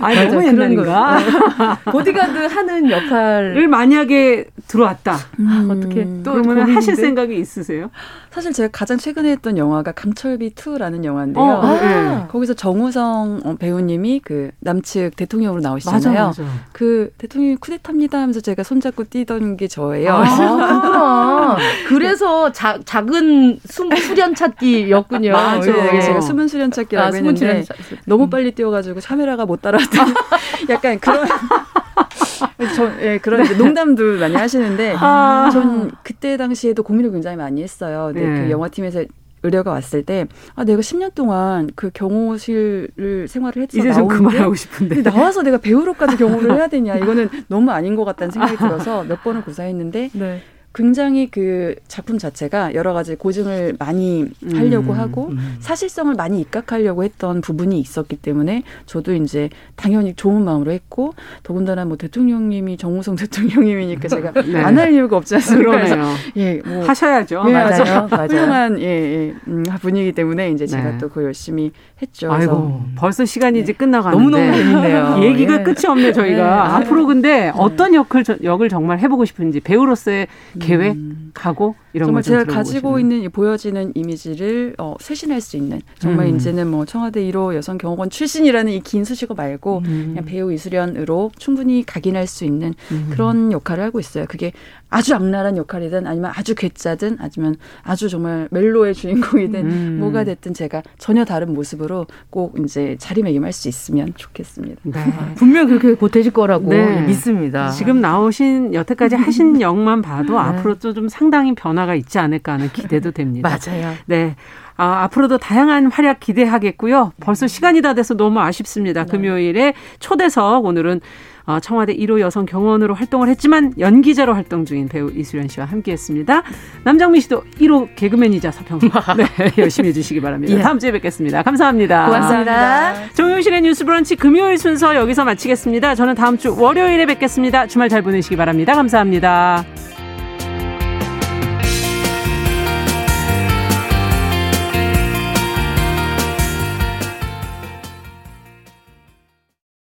아, 너무 옛날인가? (laughs) 보디가드 하는 역할을 만약에 들어왔다. 음, 아, 어떻게 또 그러면 하실 생각이 있으세요? 사실 제가 가장 최근에 했던 영화가 강철비 2라는 영화인데요. 어, 아. 네. 거기서 정우성 어, 배우님이 그 남측 대통령으로 나오시잖아요. 맞아, 맞아. 그 대통령이 쿠데타입니다 하면서 제가 손잡고 뛰던 게 저예요. 아, (laughs) 그래서 자, 작은 숨, 수련 찾기였군요. 맞아. 네, 제가 숨은 수련 찾기라고 아, 했는데 수련 찾... 너무 빨리 뛰어가지고 카메라가 못 따라왔던 (laughs) 약간 그런 (laughs) 저, 예, 그런 농담도 많이 하시는데, 아. 전 그때 당시에도 고민을 굉장히 많이 했어요. 네, 네. 그 영화팀에서 의뢰가 왔을 때, 아, 내가 10년 동안 그 경호실을 생활을 했어. 이제 좀 그만하고 싶은데. 나와서 내가 배우로까지 경호를 해야 되냐. 이거는 너무 아닌 것 같다는 생각이 들어서 몇 번을 고사했는데, 네. 굉장히 그 작품 자체가 여러 가지 고증을 많이 하려고 음, 하고 음. 사실성을 많이 입각하려고 했던 부분이 있었기 때문에 저도 이제 당연히 좋은 마음으로 했고 더군다나 뭐 대통령님이 정우성 (laughs) 대통령님이니까 제가 (laughs) 네. 안할 이유가 없지 않습니까? 그러네요. (laughs) 예, 뭐 하셔야죠. 예, 맞아요. 맞아요. 훌륭한 예, 예 음, 분위기 때문에 이제 제가 네. 또그 열심히 했죠. 아이고 벌써 시간이 네. 이제 끝나가는데 너무 너무 재밌네요. 얘기가 예. 끝이 없네 저희가 네. 앞으로 근데 네. 어떤 역을 역을 정말 해보고 싶은지 배우로서의 계획하고 음. 이런 정말 제가 가지고 있는 보여지는 이미지를 어, 쇄신할 수 있는 정말 음. 이제는 뭐 청와대 1호 여성 경호관 출신이라는 이 긴 수식어 말고 음. 그냥 배우 이수련으로 충분히 각인할 수 있는 음. 그런 역할을 하고 있어요. 그게 아주 악랄한 역할이든 아니면 아주 괴짜든 아니면 아주 정말 멜로의 주인공이든 음. 뭐가 됐든 제가 전혀 다른 모습으로 꼭 이제 자리매김할 수 있으면 좋겠습니다. 네. 분명 그렇게 보태질 거라고 네. 믿습니다. 지금 나오신 여태까지 하신 (laughs) 역만 봐도 네. 앞으로 좀 상당히 변화가 있지 않을까 하는 기대도 됩니다. 맞아요. 네. 아, 앞으로도 다양한 활약 기대하겠고요. 벌써 시간이 다 돼서 너무 아쉽습니다. 네. 금요일에 초대석 오늘은 어, 청와대 1호 여성 경원으로 활동을 했지만 연기자로 활동 중인 배우 이수연 씨와 함께했습니다. 남정미 씨도 1호 개그맨이자 서평가 (laughs) 네, 열심히 해주시기 바랍니다. 예. 다음 주에 뵙겠습니다. 감사합니다. 고맙습니다. 정용실의 뉴스브런치 금요일 순서 여기서 마치겠습니다. 저는 다음 주 월요일에 뵙겠습니다. 주말 잘 보내시기 바랍니다. 감사합니다.